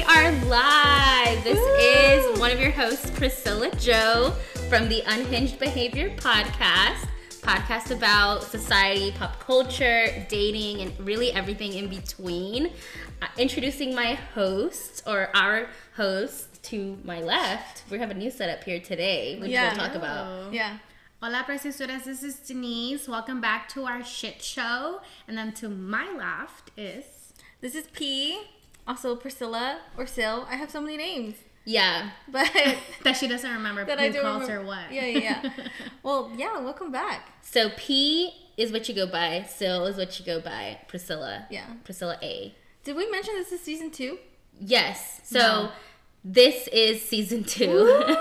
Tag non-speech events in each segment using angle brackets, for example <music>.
Okay, we are live. This is one of your hosts, Priscilla Jo from the Unhinged Behavior Podcast. Podcast about society, pop culture, dating, and really everything in between. Uh, introducing my host, or our host to my left. We have a new setup here today, which Yeah. we'll talk about. Yeah. Hola, preciosas. This is Denisse. Welcome back to our shit show. And then to my left is. This is P. Also Priscilla or Sil. I have so many names. Yeah. <laughs> But <laughs> That she doesn't remember that who I don't calls remember. her what. Yeah, yeah, yeah. <laughs> well, yeah, welcome back. So P is what you go by. Sil is what you go by. Priscilla. Yeah. Priscilla A. Did we mention this is season two? Yes. So No. this is season two.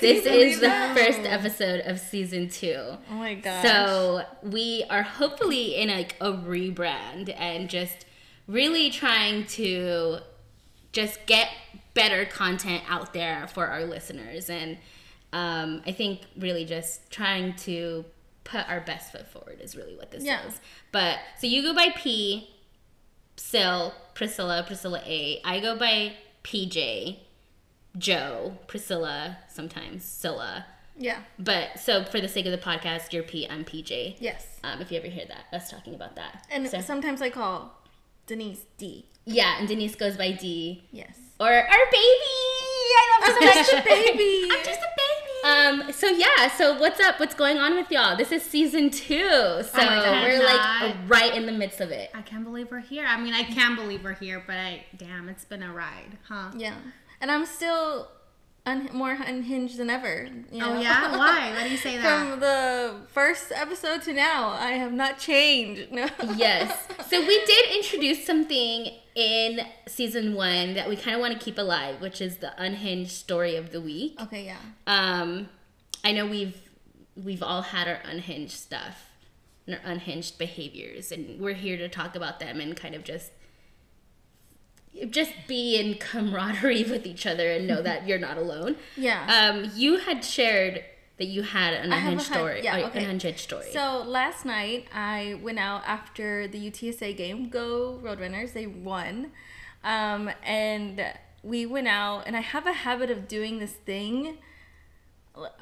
This is the that? first episode of season two. Oh my god. So we are hopefully in like a rebrand and just really trying to just get better content out there for our listeners and um, I think really just trying to put our best foot forward is really what this Yeah. is. But so you go by P, Sil, Priscilla, Priscilla A. I go by PJ, Jo, Priscilla, sometimes Scylla. yeah. But so for the sake of the podcast, you're P, I'm PJ. Yes. Um, if you ever hear that, us talking about that. And So- sometimes I call Denisse D. yeah, and Denisse goes by D Yes. or our baby. I love I'm this just a baby. <laughs> I'm just a baby. Um. So yeah. So what's up? What's going on with y'all? This is season two. So my God. we're like right in the midst of it. I can't believe we're here. I mean, I can't believe we're here, but I. Damn, it's been a ride, huh? Yeah. And I'm still un- more unhinged than ever. you Oh, know? yeah? <laughs> Why? Why do you say that? From the first episode to now, I have not changed. <laughs> No. yes. So we did introduce something in season one that we kind of want to keep alive, which is the unhinged story of the week. Okay, yeah. Um, I know we've we've all had our unhinged stuff and our unhinged behaviors, and we're here to talk about them and kind of just just be in camaraderie <laughs> with each other and know <laughs> that you're not alone. Yeah. Um, you had shared that you had an I have a unhinged hun- story. yeah, okay. An unhinged story. So last night I went out after the UTSA game. Go Roadrunners! They won, um, and we went out. And I have a habit of doing this thing.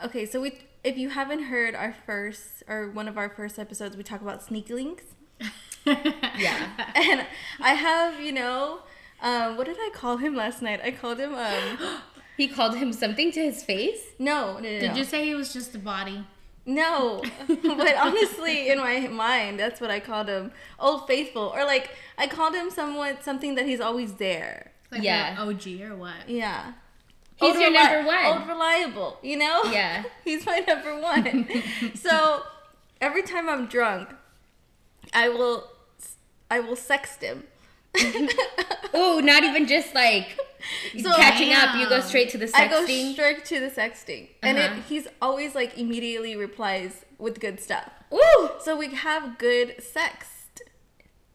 Okay, so we if you haven't heard our first or one of our first episodes, we talk about sneaky links. <laughs> yeah. and I have you know. Um, what did I call him last night? I called him um <gasps> <gasps> <gasps> He called him something to his face. no no no, Did no. you say he was just a body? No, <laughs> but honestly, in my mind, that's what I called him. Old faithful, or like I called him somewhat something that he's always there. Like Yeah. an OG or what? Yeah, He's Old your reli- number one. Old reliable, you know. Yeah. <laughs> he's my number one. <laughs> so every time I'm drunk, I will, I will sext him. <laughs> Ooh, not even just like So- catching up. You go straight to the I go sexting. straight to the sexting, and Uh-huh. it, he's always like immediately replies with good stuff. Ooh, So we have good sext,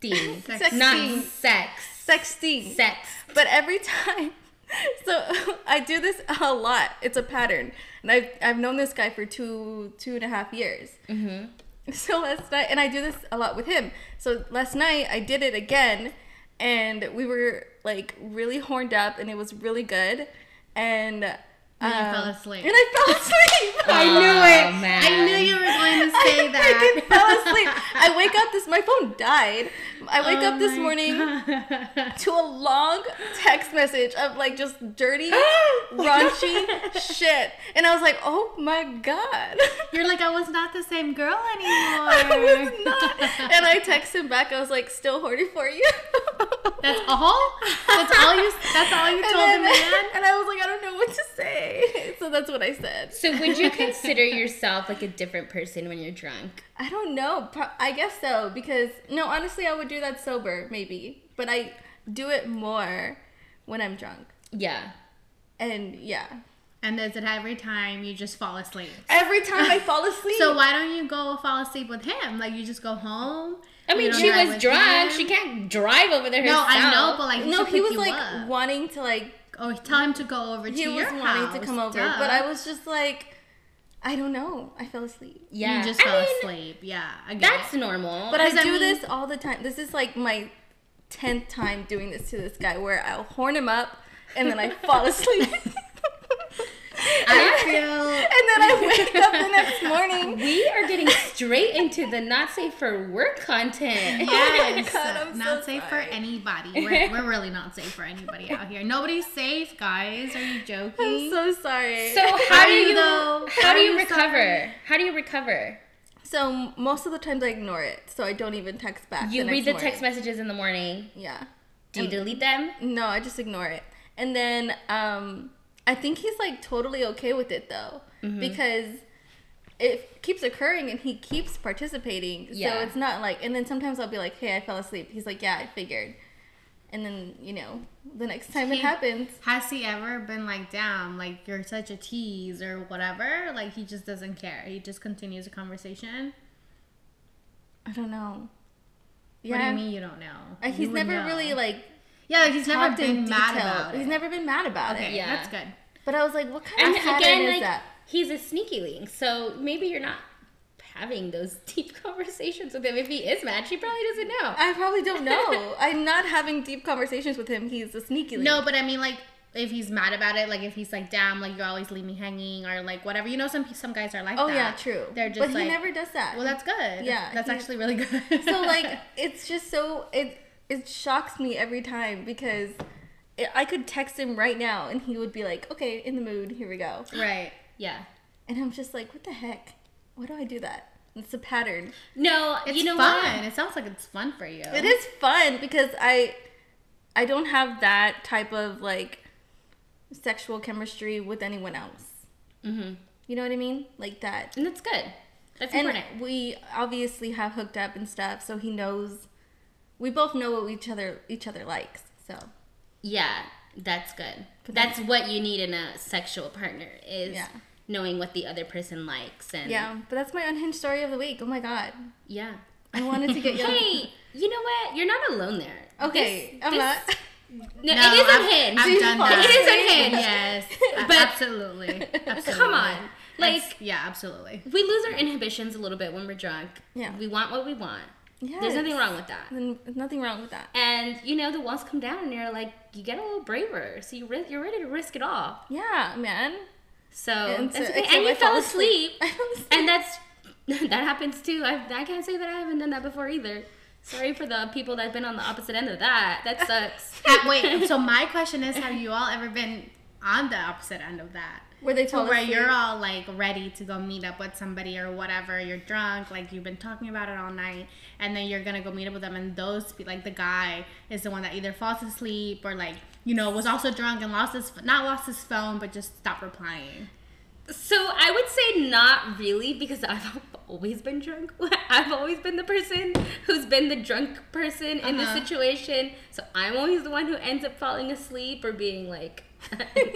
sexting, <laughs> Sexting. not sex. sexting. Sex. But every time, <laughs> so I do this a lot. It's a pattern, and I've I've known this guy for two two and a half years. Mm-hmm. So last night, and I do this a lot with him. So last night I did it again, and we were like really horned up, and it was really good. And And you um, fell asleep. And I fell asleep. <laughs> I knew Oh, it. man. I knew you were going to <laughs> say that. I that. freaking fell asleep. I <laughs> wake up this. My phone died. I wake Oh up this morning God. to a long text message of like just dirty, <gasps> raunchy shit, and I was like, "Oh my god." You're like, I was not the same girl anymore. I was not. And I text him back. I was like, "Still horny for you." That's all. That's all you. That's all you And told then- the man. And I was like, I don't know what to say. <laughs> So that's what I said. So would you consider <laughs> yourself like a different person when you're drunk? I don't know. Pro- I guess so because no, honestly, I would do that sober maybe, but I do it more when I'm drunk. Yeah. And yeah, And is it every time you just fall asleep? every time I <laughs> fall asleep. So why don't you go fall asleep with him? Like you just go home. I mean, she was drunk. him? She can't drive over there No, herself. I know, but like no, he was like up. wanting to like Oh, or tell him to go over to he your was house. wanting to come over, Duh. but I was just like, I don't know. I fell asleep. yeah. You just I fell mean, asleep. Yeah, I get That's it. normal. But I Because, I do mean- this all the time. This is like my tenth time doing this to this guy where I'll horn him up and then I fall asleep. <laughs> I feel <laughs> and then I wake up the next morning. <laughs> We are getting straight into the not safe for work content. <laughs> yes, God, I'm not so safe sorry. for anybody. We're, we're really not safe for anybody out here. Nobody's safe, guys. Are you joking? I'm so sorry. So how do you you though? how do you you recover? sorry? How do you recover? So most of the times I ignore it, so I don't even text back. You the read next the text messages in the morning. Yeah. Do you And- delete them? No, I just ignore it. And then um I think he's like totally okay with it though. Mm-hmm. Because it keeps occurring and he keeps participating. Yeah. So it's not like and then sometimes I'll be like, Hey, I fell asleep. He's like, Yeah, I figured. And then, you know, the next time it happens. Has he ever been like, damn, like you're such a tease or whatever? Like he just doesn't care. He just continues the conversation. I don't know. What do you mean you don't know? You he's never know. really like Yeah, like he's never talked been mad detail. about it. He's never been mad about Okay, it. Yeah. that's good. But I was like, what kind And of pattern again, is like that? he's a sneaky link, so maybe you're not having those <laughs> deep conversations with him. If he is mad, she probably doesn't know. I probably don't know. <laughs> I'm not having deep conversations with him. He's a sneaky link. No, but I mean, like, if he's mad about it, like if he's like, "Damn, like you always leave me hanging," or like whatever. You know, some some guys are like Oh that. yeah, true. They're just but like, he never does that. well, that's good. Yeah, that's he- actually really good. so like <laughs> it's just so it it shocks me every time because it, I could text him right now and he would be like, "Okay, in the mood. Here we go." right. Yeah. And I'm just like, "What the heck? Why do I do that?" It's a pattern. No, It's you know fun. what? It sounds like it's fun for you. It is fun because I I don't have that type of like sexual chemistry with anyone else. Mm-hmm. You know what I mean? Like that. And that's good. That's And important. we obviously have hooked up and stuff, so he knows. We both know what each other each other likes. So Yeah, that's good. That's what you need in a sexual partner is Yeah. knowing what the other person likes and yeah, but that's my unhinged story of the week. Oh my god, yeah. I wanted to get <laughs> you. Hey, you know what? You're not alone there. Okay, This- I'm this- not. <laughs> No, No, it is I've- unhinged. I've done It that. is unhinged. Yes, But- <laughs> but absolutely. absolutely. Come on. That's- Like yeah, absolutely. we lose our inhibitions a little bit when we're drunk. Yeah. We want what we want. There's nothing wrong with that. Nothing wrong with that. And you know the walls come down, and you're like, you get a little braver, so you ri- you're ready to risk it all. Yeah, man. So And so- okay. And you <laughs> I fell asleep, asleep. and that's <laughs> that happens too. I I can't say that I haven't done that before either. Sorry for the people that've been on the opposite end of that. That <laughs> sucks. Wait, so my question is, have you all ever been on the opposite end of that? Where they To told where us you're all like ready to go meet up with somebody or whatever, you're drunk, like you've been talking about it all night, and then you're gonna go meet up with them, and those pe- like the guy is the one that either falls asleep or like you know was also drunk and lost his not lost his phone but just stopped replying. So I would say not really because I've always been drunk. <laughs> I've always been the person who's been the drunk person in the Uh-huh. situation. So I'm always the one who ends up falling asleep or being like,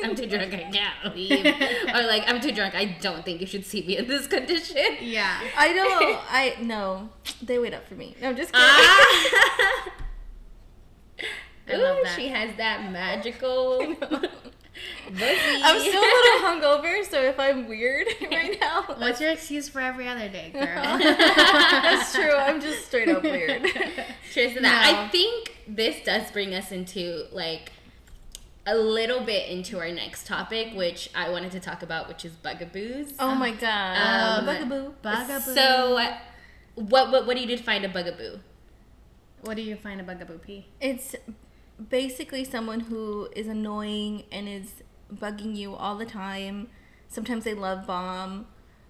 I'm too drunk, I can't leave. or like, I'm too drunk, I don't think you should see me in this condition. Yeah. I know. I no. They wait up for me. No, I'm just kidding. Ah. <laughs> I love Ooh, that. She has that magical. <laughs> I'm still a little hungover, so if I'm weird <laughs> right now, What's your excuse for every other day, girl? that's true. I'm just straight up weird. Cheers to that. No. I think this does bring us into like a little bit into our next topic, which I wanted to talk about, which is bugaboos. Oh my god, Um, bugaboo. Bugaboo. So, what what what do you define a bugaboo? what do you find a bugaboo P? It's basically someone who is annoying and is bugging you all the time. Sometimes they love bomb.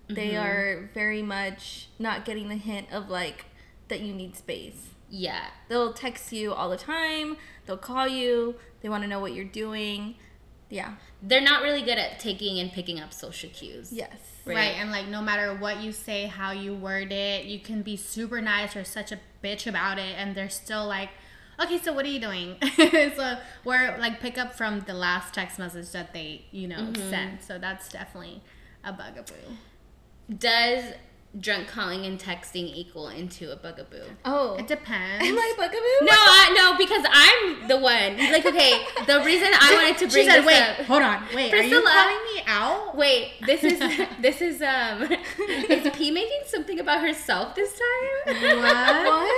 They are very much not getting the hint of like that you need space. Yeah, They'll text you all the time. They'll call you. They want to know what you're doing. Yeah. they're not really good at taking and picking up social cues. Yes. Right. Right. and like no matter what you say, how you word it, you can be super nice or such a bitch about it, and they're still like, okay, so what are you doing? <laughs> so we're like pick up from the last text message that they, you know, mm-hmm. sent. So that's definitely a bugaboo. Does drunk calling and texting equal into a bugaboo? Oh. It depends. Am I a bugaboo? No, I, no, because I'm the one. Like, okay, the reason I wanted to She bring said, this "Wait, up. hold on, wait. Are you calling me out?" Wait, this is <laughs> this is um is P making something about herself this time? What?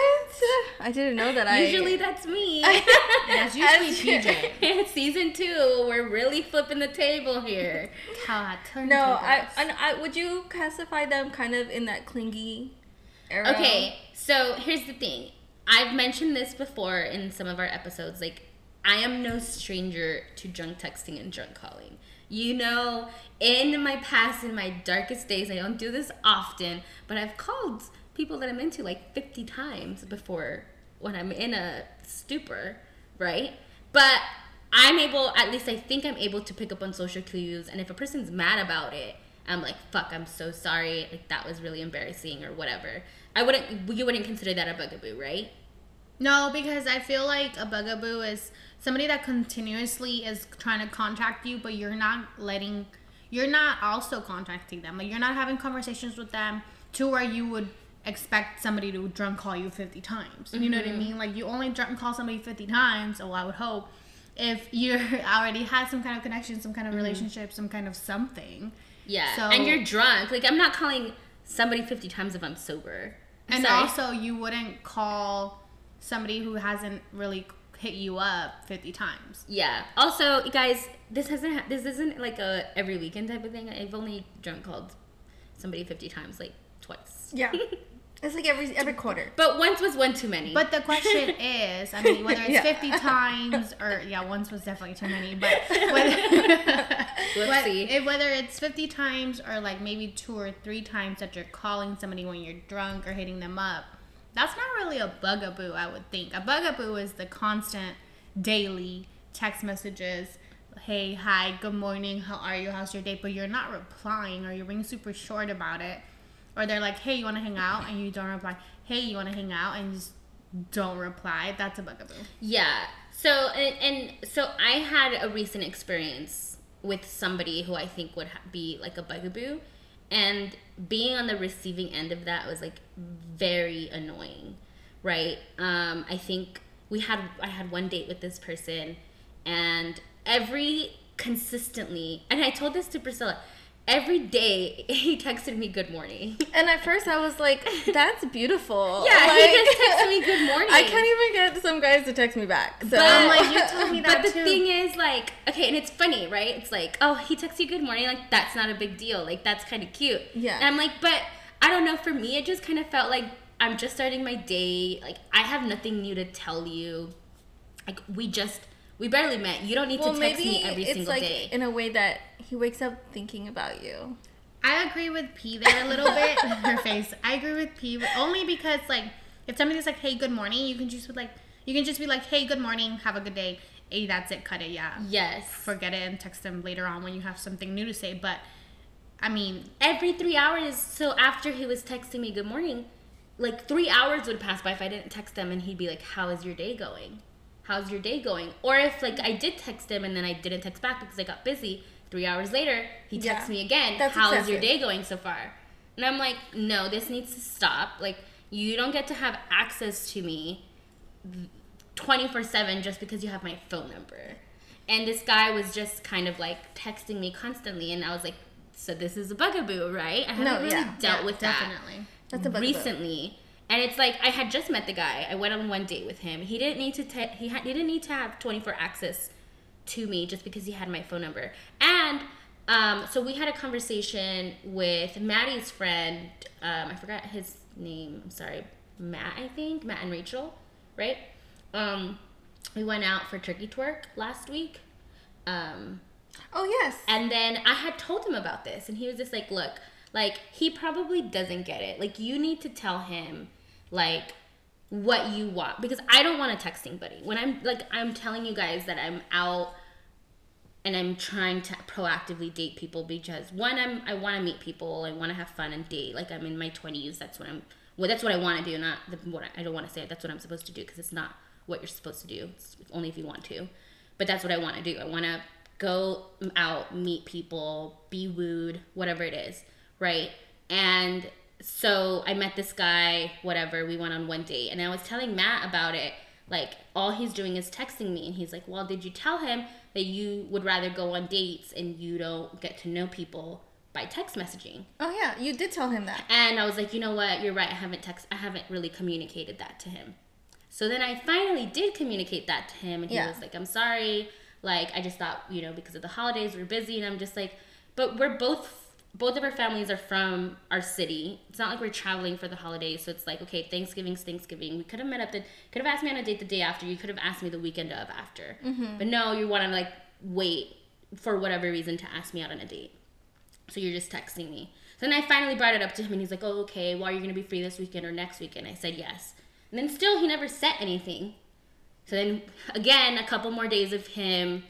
I didn't know that. I Usually that's me. <laughs> That's usually PJ. <laughs> Season two, we're really flipping the table here. How I turned No. I, and I would you classify them kind of in that clingy era? Okay, so here's the thing. I've mentioned this before in some of our episodes. Like, I am no stranger to drunk texting and drunk calling. You know, in my past, in my darkest days, I don't do this often, but I've called people that I'm into like 50 times before when I'm in a stupor, right? But I'm able, at least I think I'm able to pick up on social cues, and if a person's mad about it, I'm like, fuck, I'm so sorry. Like, that was really embarrassing or whatever. I wouldn't, you wouldn't consider that a bugaboo, right? No, because I feel like a bugaboo is somebody that continuously is trying to contact you, but you're not letting, you're not also contacting them. Like you're not having conversations with them to where you would expect somebody to drunk call you 50 times. You know what I mm-hmm. mean? Like you only drunk call somebody 50 times, or I would hope, if <laughs> you already had some kind of connection, some kind of mm-hmm. relationship, some kind of something. Yeah. So- and you're drunk. Like, I'm not calling somebody 50 times if I'm sober. And Sorry. also, you wouldn't call somebody who hasn't really hit you up 50 times. Yeah. Also, you guys, this hasn't. Ha- this isn't like a every weekend type of thing. I've only drunk called somebody fifty times, like twice. Yeah. <laughs> It's like every every quarter. But once was one too many. But the question <laughs> is, I mean, whether it's Yeah. 50 times or, yeah, once was definitely too many, but <laughs> whether, Whoopsie. if- whether it's 50 times or like maybe two or three times that you're calling somebody when you're drunk or hitting them up, that's not really a bugaboo, I would think. A bugaboo is the constant daily text messages. Hey, hi, good morning, how are you, how's your day? But you're not replying or you're being super short about it. Or they're like, hey, you want to hang out? And you don't reply. Hey, you want to hang out? And you just don't reply. That's a bugaboo. Yeah. So and, and so I had a recent experience with somebody who I think would ha- be like a bugaboo, and being on the receiving end of that was like very annoying, right? Um, I think we had I had one date with this person, and every consistently, and I told this to Priscilla. Every day he texted me good morning. And at first I was like, that's beautiful. <laughs> Yeah, like, he just texted me good <laughs> morning. I can't even get some guys to text me back. So But I'm like, you told me <laughs> that But the too. thing is, like, okay, and it's funny, right? It's like, oh, he texts you good morning. Like, that's not a big deal. Like, that's kind of cute. Yeah. And I'm like, but I don't know. For me, it just kind of felt like I'm just starting my day. Like, I have nothing new to tell you. Like, we just, we barely met. You don't need well, to text maybe me every it's single like day. in a way that he wakes up thinking about you. I agree with P there a little bit. <laughs> Her face. I agree with P only because like if somebody's like, "Hey, good morning," you can just be like, you can just be like, "Hey, good morning. Have a good day." Hey, that's it. Cut it. Yeah. yes. Forget it and text them later on when you have something new to say. But I mean, every three hours. So after he was texting me good morning, like three hours would pass by if I didn't text him, and he'd be like, "How is your day going? How's your day going?" Or if like I did text him and then I didn't text back because I got busy. Three hours later, he Yeah. texts me again. That's How is excessive. your day going so far? And I'm like, no, this needs to stop. Like, you don't get to have access to me 24 7 just because you have my phone number. And this guy was just kind of like texting me constantly, and I was like, so this is a bugaboo, right? I haven't No, really yeah. dealt yeah, with that definitely. That's a bugaboo. recently. And it's like I had just met the guy. I went on one date with him. He didn't need to te- he, had, he didn't need to have 24 access to me just because he had my phone number. And um, so we had a conversation with Maddie's friend. Um, I forgot his name. I'm sorry, Matt. I think Matt and Rachel, right? Um, we went out for turkey twerk last week. Um, Oh yes. and then I had told him about this, and he was just like, "Look, like he probably doesn't get it. Like you need to tell him, like." what you want because I don't want a texting buddy. When I'm like I'm telling you guys that I'm out and I'm trying to proactively date people because one I'm I want to meet people, I want to have fun and date. Like I'm in my 20s, that's what I'm well that's what I want to do, not the, what I, I don't want to say that's what I'm supposed to do because it's not what you're supposed to do. It's only if you want to. But that's what I want to do. I want to go out, meet people, be wooed, whatever it is, right? And so I met this guy, whatever, we went on one date, and I was telling Matt about it. Like all he's doing is texting me, and he's like, "Well, did you tell him that you would rather go on dates and you don't get to know people by text messaging?" Oh yeah, you did tell him that. And I was like, you know what? You're right. I haven't text. I haven't really communicated that to him. So then I finally did communicate that to him, and he Yeah. was like, "I'm sorry. Like I just thought, you know, because of the holidays, we're busy." And I'm just like, "But we're both." Both of our families are from our city. It's not like we're traveling for the holidays, so it's like okay, Thanksgiving's Thanksgiving. We could have met up. The could have asked me on a date the day after. You could have asked me the weekend of after. Mm-hmm. But no, you want to like wait for whatever reason to ask me out on a date. So you're just texting me. So then I finally brought it up to him and he's like, Oh, okay, well, are you gonna be free this weekend or next weekend? I said yes. And then still he never said anything. So then again, a couple more days of him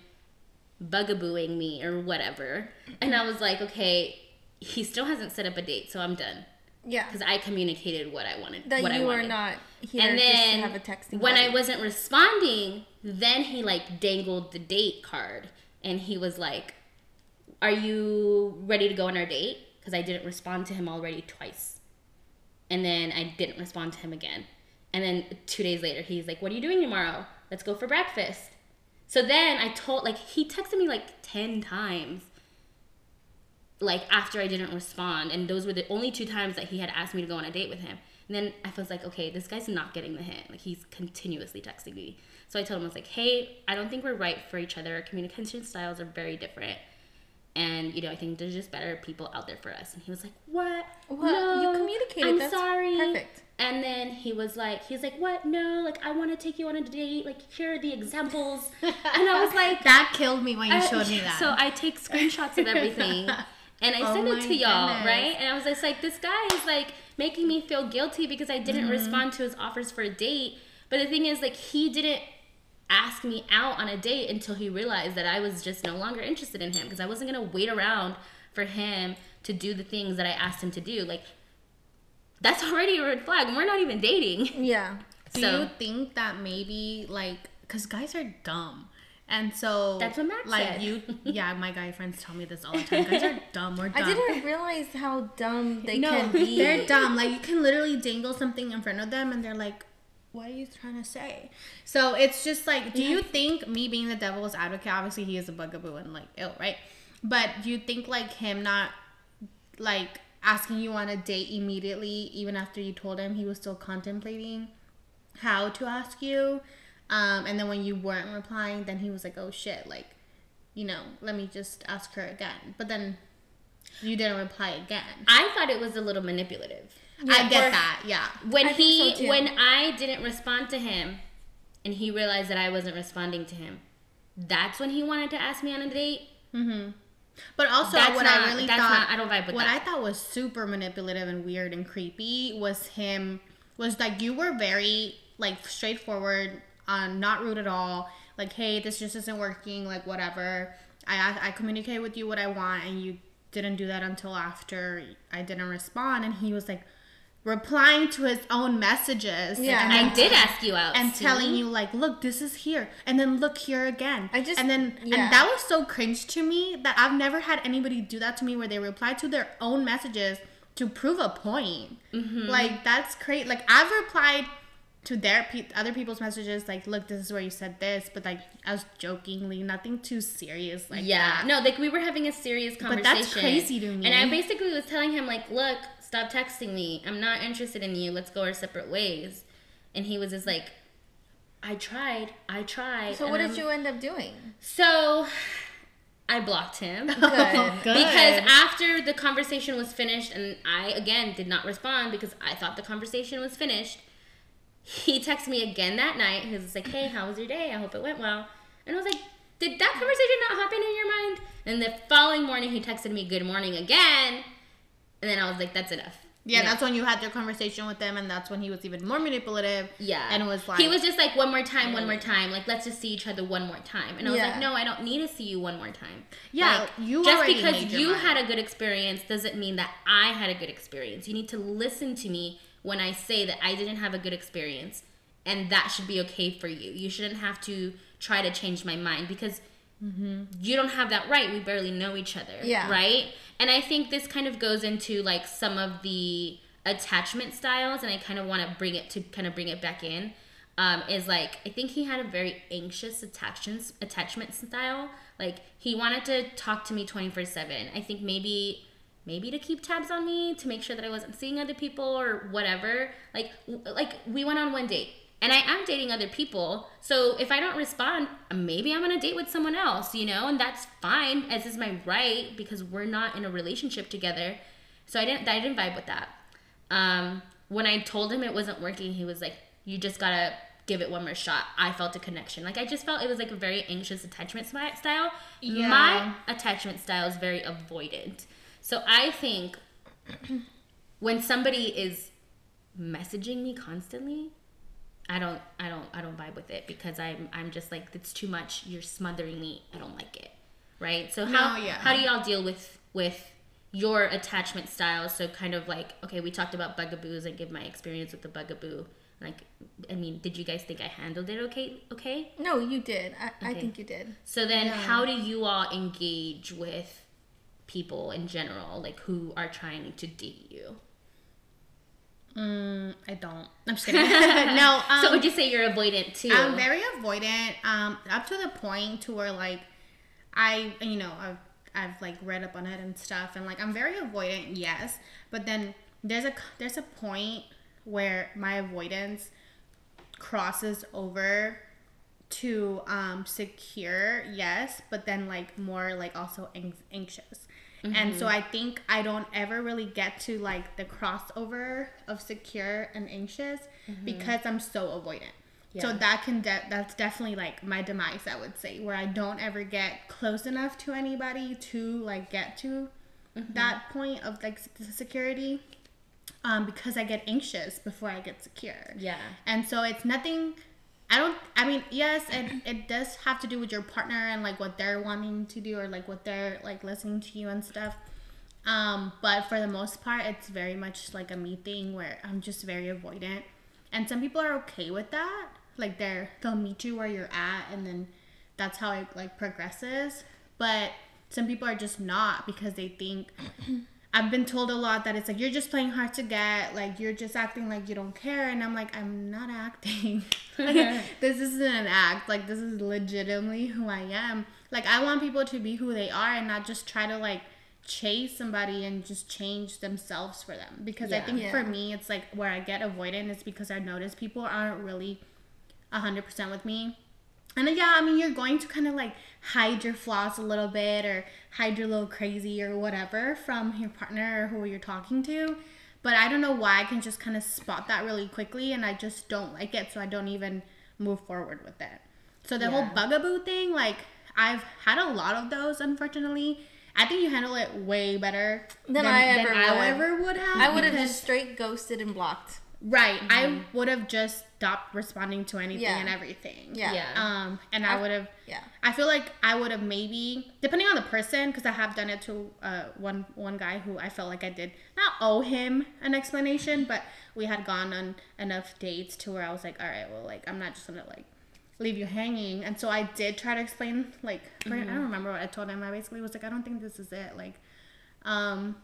bugabooing me or whatever. And I was like, Okay, he still hasn't set up a date, so I'm done. Yeah. Because I communicated what I wanted. That what I you are not here and just to then have a texting. when I wasn't responding, then he like dangled the date card and he was like, "Are you ready to go on our date?" Because I didn't respond to him already twice, and then I didn't respond to him again, and then two days later he's like, "What are you doing tomorrow? Let's go for breakfast." So then I told like he texted me like ten times. Like after I didn't respond, and those were the only two times that he had asked me to go on a date with him. And then I was like, okay, this guy's not getting the hint. Like he's continuously texting me. So I told him I was like, hey, I don't think we're right for each other. Our communication styles are very different. And you know, I think there's just better people out there for us. And he was like, "What? Well, you communicated. I'm That's sorry. Perfect. And then he was like, he's like, what? No, like I want to take you on a date. Like here are the examples. <laughs> and I was like, that killed me when you I- showed me <laughs> that. So I take screenshots of everything. <laughs> And I Oh send it to y'all, goodness. right? And I was just like, this guy is like making me feel guilty because I Mm-hmm. didn't respond to his offers for a date. But the thing is, like, he didn't ask me out on a date until he realized that I was just no longer interested in him because I wasn't gonna wait around for him to do the things that I asked him to do. Like, that's <laughs> already a red flag. We're not even dating. Yeah. Do so you think that maybe like because guys are dumb, and so That's what Max like said. you, <laughs> yeah, my guy friends tell me this all the time. Guys are dumb. We're dumb. <laughs> I didn't realize how dumb they no, can be. they're dumb. Like you can literally dangle something in front of them, and they're like, "What are you trying to say?" So it's just like, do you think me being the devil's advocate? Obviously, he is a bugaboo and like ill, right? But do you think like him not like asking you on a date immediately, even after you told him he was still contemplating how to ask you, um, and then when you weren't replying, then he was like, "Oh shit!" Like, you know, let me just ask her again. But then you didn't reply again. I thought it was a little manipulative. I get Or- that, yeah. when I think he so, too. when I didn't respond to him and he realized that I wasn't responding to him, that's when he wanted to ask me on a date. Mm-hmm. But also, That's what not- I really that's thought, not- I don't vibe with what that. I thought was super manipulative and weird and creepy was him was like you were very like straightforward, um, not rude at all. Like, hey, this just isn't working. Like, whatever. I I communicate with you what I want, and you didn't do that until after I didn't respond. And he was like replying to his own messages. Yeah. and I then did ask you out and see? telling you like look this is here and then look here again I just- and then yeah. and that was so cringe to me that i've never had anybody do that to me where they reply to their own messages to prove a point Mm-hmm. like that's great like i've replied to their pe- other people's messages like look this is where you said this but like as jokingly nothing too serious like yeah, that. no, like we were having a serious conversation. that's crazy to me. And I basically was telling him like, look, stop texting me. I'm not interested in you. Let's go our separate ways. And he was just like, I tried. I tried. So And what I'm- did you end up doing? So I blocked him. <laughs> Oh, good. Good. Because after the conversation was finished, and I again did not respond because I thought the conversation was finished, he texted me again that night. He was like, "Hey, how was your day? I hope it went well." And I was like, "Did that conversation not happen in your mind?" And the following morning, he texted me, "Good morning" again, and then I was like, "That's enough." yeah No. that's when you had your conversation with them and that's when he was even more manipulative Yeah. and was like he was just like, one more time, one more time. Like, let's just see each other one more time. And I was Yeah. like, no, I don't need to see you one more time. Yeah, Like, you just because you mind. had a good experience doesn't mean that I had a good experience. You need to listen to me when I say that I didn't have a good experience, and that should be okay for you. You shouldn't have to try to change my mind because you don't have that right. We barely know each other. Yeah. Right? And I think this kind of goes into like some of the attachment styles and I kind of want to bring it to kind of bring it back in. um, is like I think he had a very anxious attachment attachment style. Like he wanted to talk to me twenty four seven. I think maybe maybe to keep tabs on me to make sure that I wasn't seeing other people or whatever. Like like we went on one date and I am dating other people. So if I don't respond, maybe I'm on a date with someone else, you know, and that's fine as is my right because we're not in a relationship together. So I didn't I didn't vibe with that. Um, when I told him it wasn't working, he was like, "You just gotta give it one more shot." I felt a connection. Like I just felt it was like a very anxious attachment style. Yeah. My attachment style is very avoidant. So I think <clears throat> when somebody is messaging me constantly, I don't I don't I don't vibe with it because I'm I'm just like it's too much. You're smothering me. I don't like it. Right? So how No, yeah. how do y'all deal with with your attachment styles? So kind of like okay, we talked about bugaboos and give my experience with the bugaboo. Like I mean, did you guys think I handled it okay okay? No, you did. I, I think you did. So then Yeah. how do you all engage with people in general like who are trying to date you? Mm, I don't. I'm just <laughs> kidding. no. Um, so would you say you're avoidant too? I'm very avoidant. Um, up to the point to where like, I you know I've I've like read up on it and stuff, and like I'm very avoidant. Yes, but then there's a there's a point where my avoidance crosses over to um secure yes but then like more like also ang- anxious and so mm-hmm. i think i don't ever really get to like the crossover of secure and anxious mm-hmm. because i'm so avoidant. Yeah. so that can de- that's definitely like my demise i would say where i don't ever get close enough to anybody to like get to mm-hmm. that point of like security um, because i get anxious before i get secure. Yeah. and so it's nothing I don't I mean, yes, it it does have to do with your partner and like what they're wanting to do or like what they're like listening to you and stuff. Um, but for the most part it's very much like a me thing where I'm just very avoidant. And some people are okay with that. Like they're they'll meet you where you're at and then that's how it like progresses. But some people are just not because they think I've been told a lot that it's like you're just playing hard to get, like you're just acting like you don't care, and I'm like I'm not acting. <laughs> like, <laughs> this isn't an act. Like this is legitimately who I am. Like I want people to be who they are and not just try to like chase somebody and just change themselves for them. Because I think Yeah. for me, it's like where I get avoidant is because I notice people aren't really hundred percent with me. And yeah, I mean, you're going to kind of like hide your flaws a little bit or hide your little crazy or whatever from your partner or who you're talking to. But I don't know why I can just kind of spot that really quickly and I just don't like it. So I don't even move forward with it. So the whole bugaboo thing, like, I've had a lot of those, unfortunately. I think you handle it way better Than I ever than I would. ever would have. I would have just straight ghosted and blocked. Right. I would have just stopped responding to anything Yeah. and everything. Yeah. Yeah. Um, and I would have. Yeah. I feel like I would have maybe, depending on the person, because I have done it to uh, one one guy who I felt like I did not owe him an explanation, but we had gone on enough dates to where I was like, all right, well, like I'm not just gonna like leave you hanging, and so I did try to explain, like for- I don't remember what I told him. I basically was like, I don't think this is it, like, um,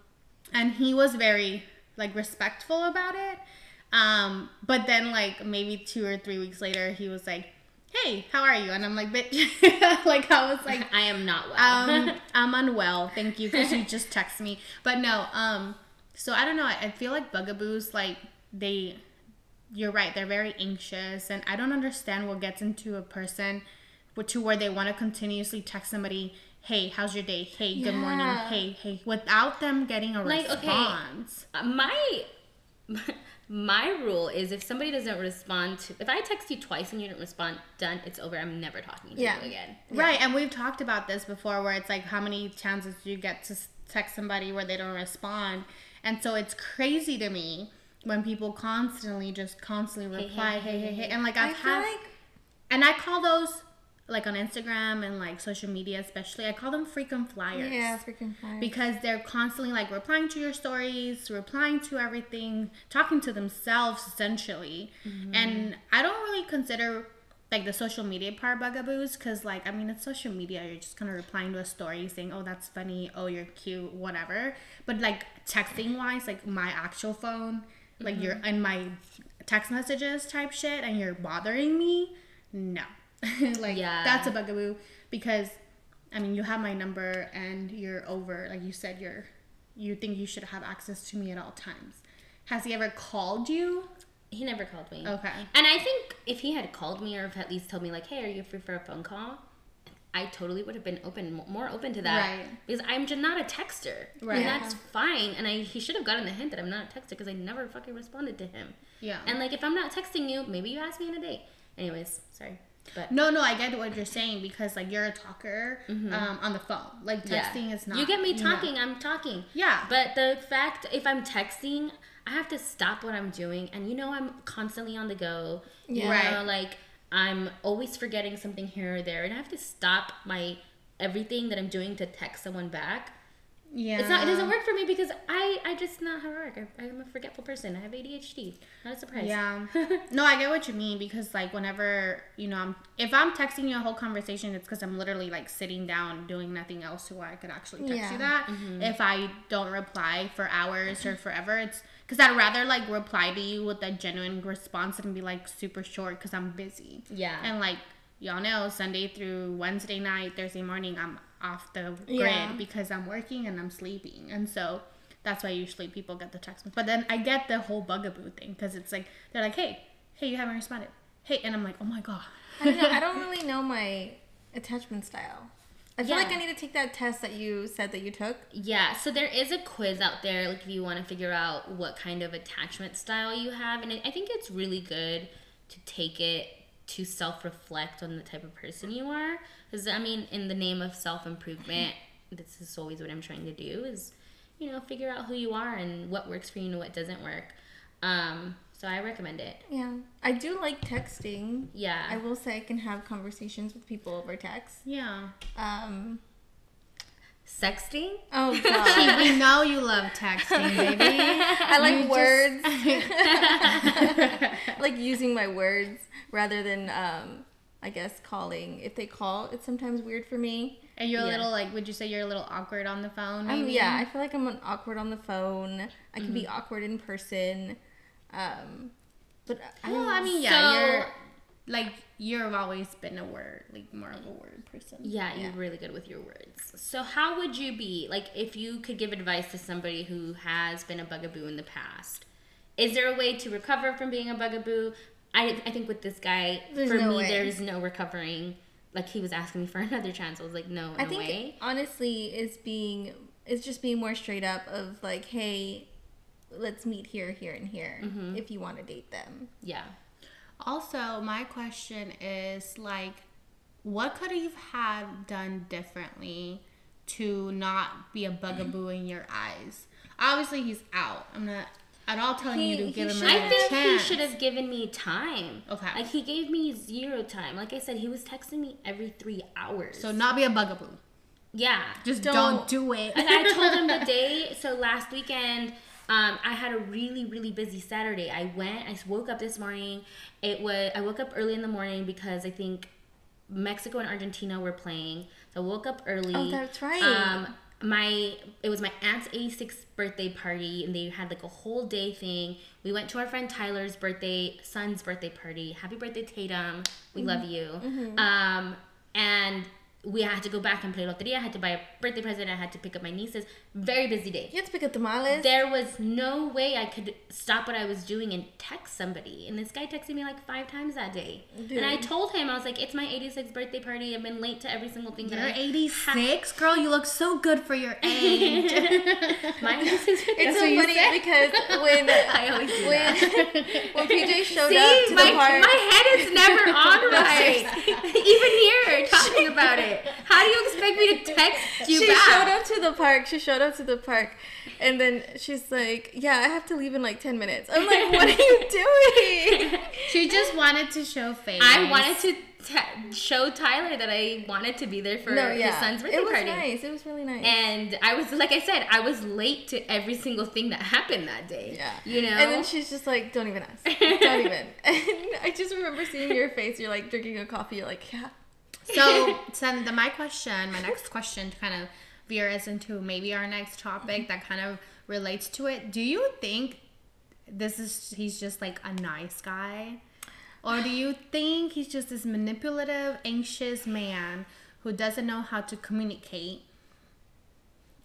and he was very like respectful about it. Um, but then like maybe two or three weeks later, he was like, "Hey, how are you?" And I'm like, "Bitch," <laughs> like I was like, <laughs> I am not well. um, <laughs> I'm unwell. Thank you, because you just text me. But no, um, so I don't know. I, I feel like bugaboos, like they, you're right. They're very anxious, and I don't understand what gets into a person, to where they want to continuously text somebody, "Hey, how's your day? Hey, good morning. Hey, hey," without them getting a Like, response. Uh, my my rule is if somebody doesn't respond to if I text you twice and you don't respond, done, it's over. I'm never talking to Yeah. you again. Right, and we've talked about this before where it's like how many chances do you get to text somebody where they don't respond? And so it's crazy to me when people constantly just constantly reply, hey, hey, hey, hey, hey. And like I I've feel had, like and I call those, like on Instagram and like social media especially, I call them freaking flyers. yeah, freaking fire. Because they're constantly like replying to your stories, replying to everything, talking to themselves essentially. Mm-hmm. And I don't really consider like the social media part bugaboos because like I mean it's social media. You're just kind of replying to a story saying, "Oh, that's funny. Oh, you're cute. Whatever." But like texting wise, like my actual phone, like mm-hmm. you're in my text messages type shit and you're bothering me, no. <laughs> like Yeah. that's a bugaboo because I mean you have my number and you're over like you said you're you think you should have access to me at all times. Has he ever called you? He never called me. Okay. And I think if he had called me or if at least told me like, "Hey, are you free for a phone call?" I totally would have been open, more open to that, Right. Because I'm just not a texter, Right. And that's fine. And I he should have gotten the hint that I'm not a texter because I never fucking responded to him. Yeah. And like, if I'm not texting you, maybe you ask me on a date. Anyways, sorry, but No, no, I get what you're saying because like you're a talker um, on the phone. Like Mm-hmm. yeah. texting is not. You get me know. talking, I'm talking. Yeah. But the fact if I'm texting, I have to stop what I'm doing, and you know I'm constantly on the go. Yeah. know, Right. like I'm always forgetting something here or there, and I have to stop my everything that I'm doing to text someone back. Yeah. It's not. It doesn't work for me because I I just not how I work. I, I'm a forgetful person. I have ADHD. Not a surprise. Yeah. <laughs> no, I get what you mean because like whenever you know I'm if I'm texting you a whole conversation, it's because I'm literally like sitting down doing nothing else, so I could actually text Yeah. you that. Mm-hmm. If I don't reply for hours or forever, it's because I'd rather like reply to you with a genuine response and be like super short because I'm busy. Yeah. And like y'all know, Sunday through Wednesday night, Thursday morning, I'm off the grid Yeah. because I'm working and I'm sleeping, and so that's why usually people get the text. But then I get the whole bugaboo thing because it's like they're like, "Hey, hey, you haven't responded." Hey, and I'm like, "Oh my god." I don't know. I don't <laughs> really know my attachment style. I feel like I need to take that test that you said that you took. Yeah, so there is a quiz out there, like if you want to figure out what kind of attachment style you have, and I think it's really good to take it to self-reflect on the type of person you are. Because I mean, in the name of self-improvement, <laughs> this is always what I'm trying to do: is you know figure out who you are and what works for you and what doesn't work. Um, so I recommend it. Yeah, I do like texting. Yeah, I will say I can have conversations with people over text. Yeah. Um. Sexting. Oh <laughs> god, we know you love texting, baby. I like You words. <laughs> I like using my words rather than um. I guess calling. If they call, it's sometimes weird for me. And you're a Yeah. little like, would you say you're a little awkward on the phone? Um, yeah, I feel like I'm an awkward on the phone. I can Mm-hmm. be awkward in person. Um, but I, Well, I mean, yeah, So- you're like you've always been a word, like more of a word person. Yeah, you're really good with your words. So, how would you be like if you could give advice to somebody who has been a bugaboo in the past? Is there a way to recover from being a bugaboo? I, I think with this guy, There's for no me, way. there's no recovering. Like he was asking me for <laughs> another chance. I was like, no, no I think way. honestly is being is just being more straight up of like, hey, let's meet here, here, and here Mm-hmm. if you want to date them. Yeah. Also, my question is like, what could you've done differently to not be a bugaboo in your eyes? Obviously, he's out. I'm not at all telling you to give he him should- I think chance. he should have given me time. Okay. Like he gave me zero time. Like I said, he was texting me every three hours. So not be a bugaboo. yeah. Just Don't- don't, do it. And I told him the <laughs> day. So last weekend, um, I had a really really busy Saturday. I went. I woke up this morning. It was. I woke up early in the morning because I think Mexico and Argentina were playing. So I woke up early. Oh, that's right. Um, my it was my aunt's 86th birthday party and they had like a whole day thing we went to our friend tyler's birthday son's birthday party happy birthday tatum we love you um and we had to go back and play loteria i had to buy a birthday present i had to pick up my nieces very busy day You have to pick up tamales. there was no way I could stop what I was doing and text somebody. And this guy texted me like five times that day. And I told him, I was like, it's my 86th birthday party. I've been late to every single thing You're that I 86, girl. You look so good for your <laughs> age. My 86th <laughs> birthday. it's so funny <laughs> because when I always do when that. when PJ showed See, up to my, the park, my head is never on right. Even here, talking about it. How do you expect me to text <laughs> you she back? showed up to the park. She showed up to the park, and then she's like, "Yeah, I have to leave in like ten minutes." I'm like, "What are you <laughs> doing?" she just wanted to show face. I wanted to te- show Tyler that I wanted to be there for no, his son's birthday party. it was party. nice. It was really nice. And I was like I said, I was late to every single thing that happened that day. yeah, You know? And then she's just like, "Don't even ask. Don't even." <laughs> And I just remember seeing your face. You're like drinking a coffee. You're like, "Yeah." So, <laughs> so the, my question, my next question to kind of veer us into maybe our next topic that kind of relates to it. Do you think this is he's just like a nice guy? Or do you think he's just this manipulative, anxious man who doesn't know how to communicate?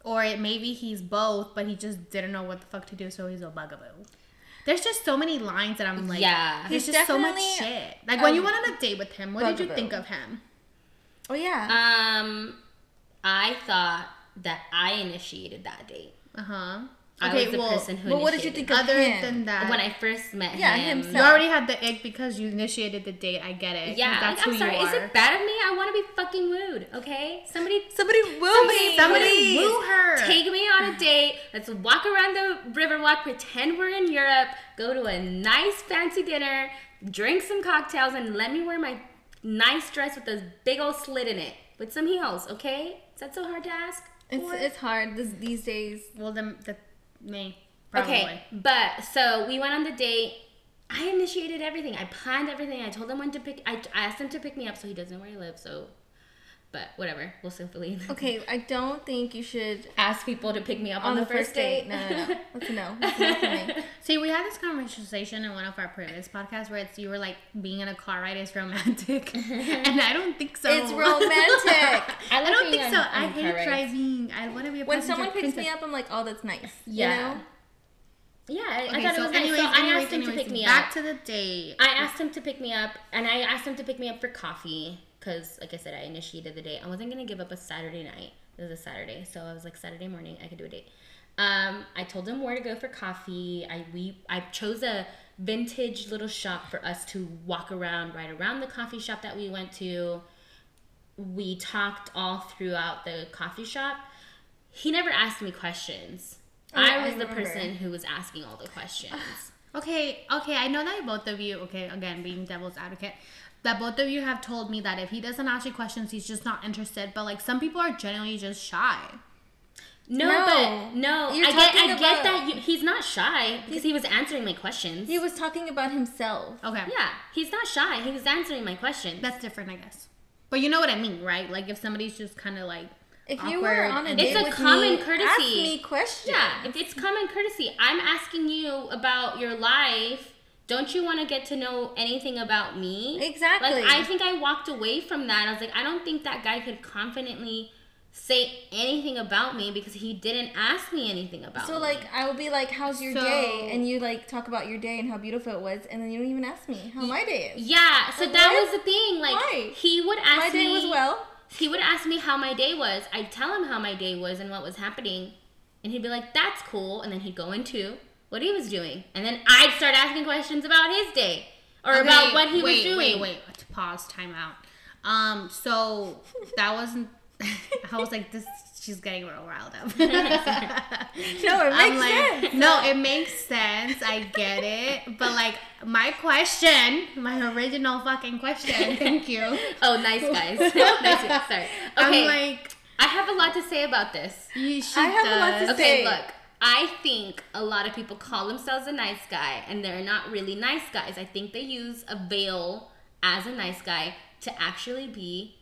Or it, maybe he's both, but he just didn't know what the fuck to do, so he's a bugaboo. There's just so many lines that I'm like, Yeah. there's just so much shit. Like when you went on a date with him, what did you think of him? Oh yeah. Um, I thought that I initiated that date. Uh huh. I Okay, was the well, person who well, what did you think of other him? than that, when I first met Yeah, him. himself. you already had the ick because you initiated the date. I get it. Yeah, that's like, I'm sorry. you Is it bad of me? I want to be fucking wooed. Okay, somebody Somebody woo Somebody- me. Somebody woo her. Take me on a date. Let's walk around the Riverwalk, pretend we're in Europe, go to a nice fancy dinner, drink some cocktails, and let me wear my nice dress with this big old slit in it with some heels, okay? Is that so hard to ask? It's for? it's hard this, these days. Well, then the me probably. Okay, but so we went on the date. I initiated everything. I planned everything. I told him when to pick. I, I asked him to pick me up, so he doesn't know where I live. So, but whatever. We'll still believe. Okay, I don't think you should Ask people to pick me up on, on the, the first date. No, no, no. <laughs> That's a no. That's no. <laughs> See, we had this conversation in one of our previous podcasts where it's you were like being in a car ride is romantic, <laughs> and I don't think so. It's romantic. I like don't think so. on- I hate driving. I want to be a when someone picks me up, I'm like, oh, that's nice. Yeah. You know? Yeah, I, I thought so it was anyways, nice. So I anyways, asked him to pick me back up. Back to the date. I asked him to pick me up, and I asked him to pick me up for coffee because, like I said, I initiated the date. I wasn't gonna give up a Saturday night. It was a Saturday, so I was like Saturday morning I could do a date. Um, I told him where to go for coffee. I we I chose a vintage little shop for us to walk around, right around the coffee shop that we went to. We talked all throughout the coffee shop. He never asked me questions. Oh, I I was the person who was asking all the questions. <laughs> Okay, okay, I know that both of you, okay, again, being devil's advocate, that both of you have told me that if he doesn't ask you questions, he's just not interested. But like some people are generally just shy. No, No. but no, You're I get, I get that you, he's not shy because he was answering my questions. He was talking about himself. Okay, yeah, he's not shy. He was answering my questions. that's different, I guess. But you know what I mean, right? Like if somebody's just kind of like If awkward you were on a date It's a common me, courtesy. ask me questions. yeah, it's common courtesy. I'm asking you about your life. Don't you want to get to know anything about me? Exactly. Like I think I walked away from that. I was like, I don't think that guy could confidently say anything about me because he didn't ask me anything about me. So me. like I will be like, "How's your So- day?" And you like talk about your day and how beautiful it was, and then you don't even ask me how my day is. Yeah, so Like, that what? was the thing. Like Why? he would ask My day me was well. he would ask me how my day was. I'd tell him how my day was and what was happening. And he'd be like, That's cool. And then he'd go into what he was doing. And then I'd start asking questions about his day. Or Okay, about what he wait, was doing. Wait, wait, pause, time out. Um, so that wasn't. <laughs> I was like, this. She's getting real riled up. <laughs> No, it I'm makes like, sense. <laughs> no, it makes sense. I get it, but like my question, my original fucking question. Thank you. Oh, nice guys. nice guys. Sorry. Okay. I'm like, I have a lot to say about this. you, she I have a lot to does. Okay, say. look. I think a lot of people call themselves a nice guy and they're not really nice guys. I think they use a veil as a nice guy to actually be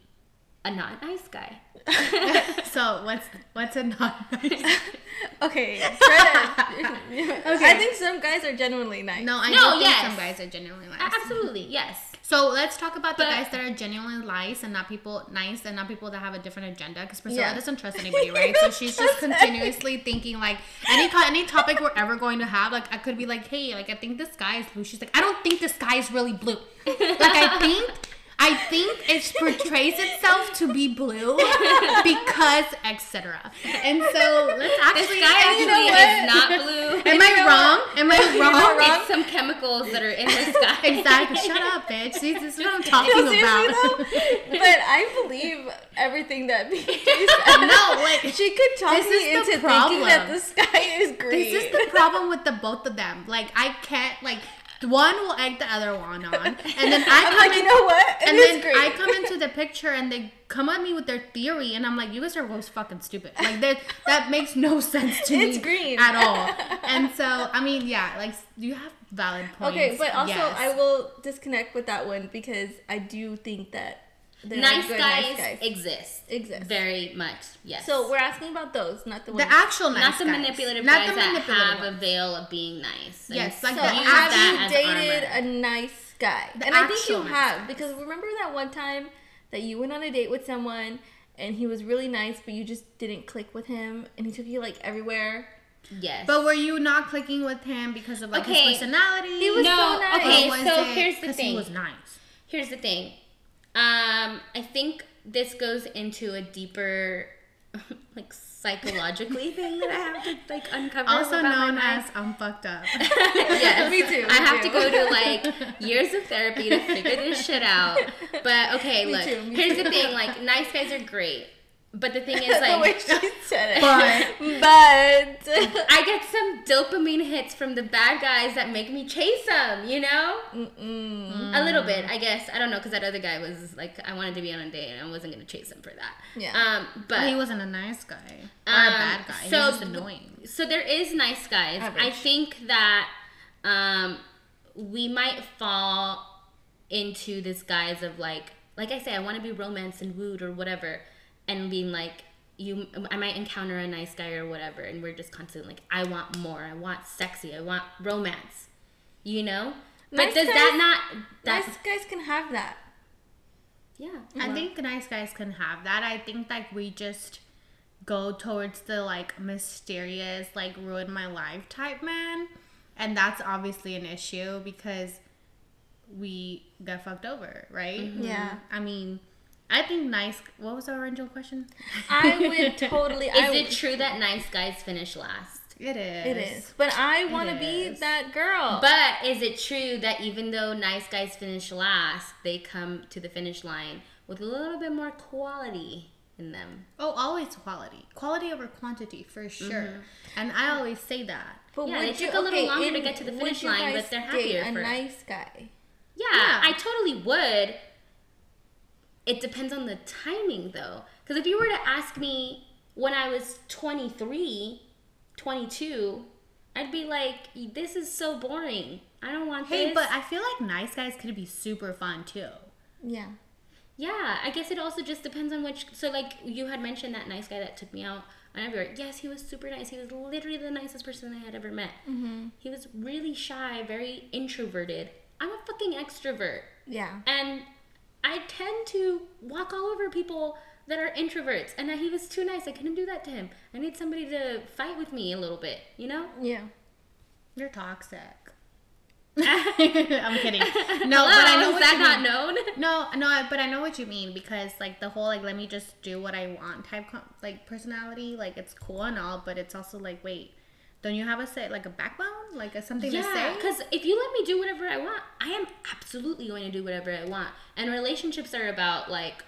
a not nice guy. <laughs> So what's what's a not nice? <laughs> Okay, <laughs> Greta. I think some guys are genuinely nice. No, I No, do think yes. some guys are genuinely nice. Absolutely, yes. So let's talk about the guys that are genuinely nice and not people nice and not people that have a different agenda. Because Priscilla Yeah. doesn't trust anybody, right? So she's just continuously thinking like any any topic we're ever going to have. Like I could be like, hey, like I think the sky is blue. She's like, I don't think the sky is really blue. Like I think. I think it portrays itself to be blue because etc. And so let's actually. The sky actually you know is not blue. Am I wrong? Am I <laughs> wrong? wrong. It's some chemicals that are in the sky. <laughs> Exactly. Shut up, bitch. See, this is what I'm <laughs> talking seriously about. though, but I believe everything that PJ said. No, wait. she could talk me into thinking that the sky is green. This is the problem with the both of them. Like I can't like one will egg the other one on, and then <laughs> I I'm come like, in, you know what? It and then green. I come into the picture and they come at me with their theory, and I'm like, you guys are both fucking stupid. Like that that makes no <laughs> sense to me It's green. at all. <laughs> And so I mean, yeah, like you have valid points. Okay, but also yes. I will disconnect with that one because I do think that there are nice good guys, exist. Exist. Very much, yes. So we're asking about those, not the ones. The actual nice not the guys. manipulative Not guys the that manipulative have a veil of being nice. Yes, Like so the have you dated armor. a nice guy? The and I think you have guys. because remember that one time that you went on a date with someone and he was really nice, but you just didn't click with him, and he took you like everywhere. Yes. But were you not clicking with him because of like Okay. his personality? He was no, so nice. okay, was so it here's the thing. He was nice. Here's the thing. Um, I think this goes into a deeper, <laughs> like psychologically <laughs> thing that I have to like uncover. Also known as I'm fucked up. <laughs> yes, Me too, I have too. to go to like years of therapy to figure this shit out. But okay, Me look. too, here's too. the thing. Like, nice guys are great, but the thing <laughs> is, the way like, she said it. But- but <laughs> I get some dopamine hits from the bad guys that make me chase them. You know, Mm-mm. a little bit, I guess. I don't know, because that other guy was like, I wanted to be on a date, and I wasn't gonna chase him for that. Yeah. Um, but he wasn't a nice guy or Um, a bad guy. He so was just annoying. So there is nice guys. I think that um, we might fall into this guise of like, like I say, I want to be romanced and wooed or whatever, and being like, you, I might encounter a nice guy or whatever, and we're just constantly like, I want more. I want sexy. I want romance. You know. But Nice does guys- that not? That nice guys can have that. yeah. I well, think nice guys can have that. I think like we just go towards the like mysterious, like ruin my life type man. And that's obviously an issue because we got fucked over, right? Mm-hmm. Yeah. I mean, I think nice. What was the original question? I would <laughs> totally. Is I, it true that nice guys finish last? It is. It is. But I want to be that girl. But is it true that even though nice guys finish last, they come to the finish line with a little bit more quality in them? Oh, always quality. Quality over quantity for sure. Mm-hmm. And I always say that. But Yeah, would they you- took a little okay, longer to get to the finish line, but they're date happier A for it. nice guy. Yeah, Yeah. I totally would. It depends on the timing though. Because if you were to ask me when I was 23, 22, I'd be like, this is so boring. I don't want Hey, this. but I feel like nice guys could be super fun too. Yeah. Yeah, I guess it also just depends on which. So, like, you had mentioned that nice guy that took me out on everywhere. Yes, he was super nice. He was literally the nicest person I had ever met. Mm-hmm. He was really shy, very introverted. I'm a fucking extrovert. Yeah. And I tend to walk all over people that are introverts. And that he was too nice. I couldn't do that to him. I need somebody to fight with me a little bit, you know? Yeah. You're toxic. <laughs> I'm kidding. <laughs> No, Hello, but I know is what that you not mean. known? <laughs> No, no, but I know what you mean because like the whole like let me just do what I want type like personality, like it's cool and all, but it's also like wait, don't you have a say like a backbone, like a something to Yeah, say? because if you let me do whatever I want, I am absolutely going to do whatever I want. And relationships are about like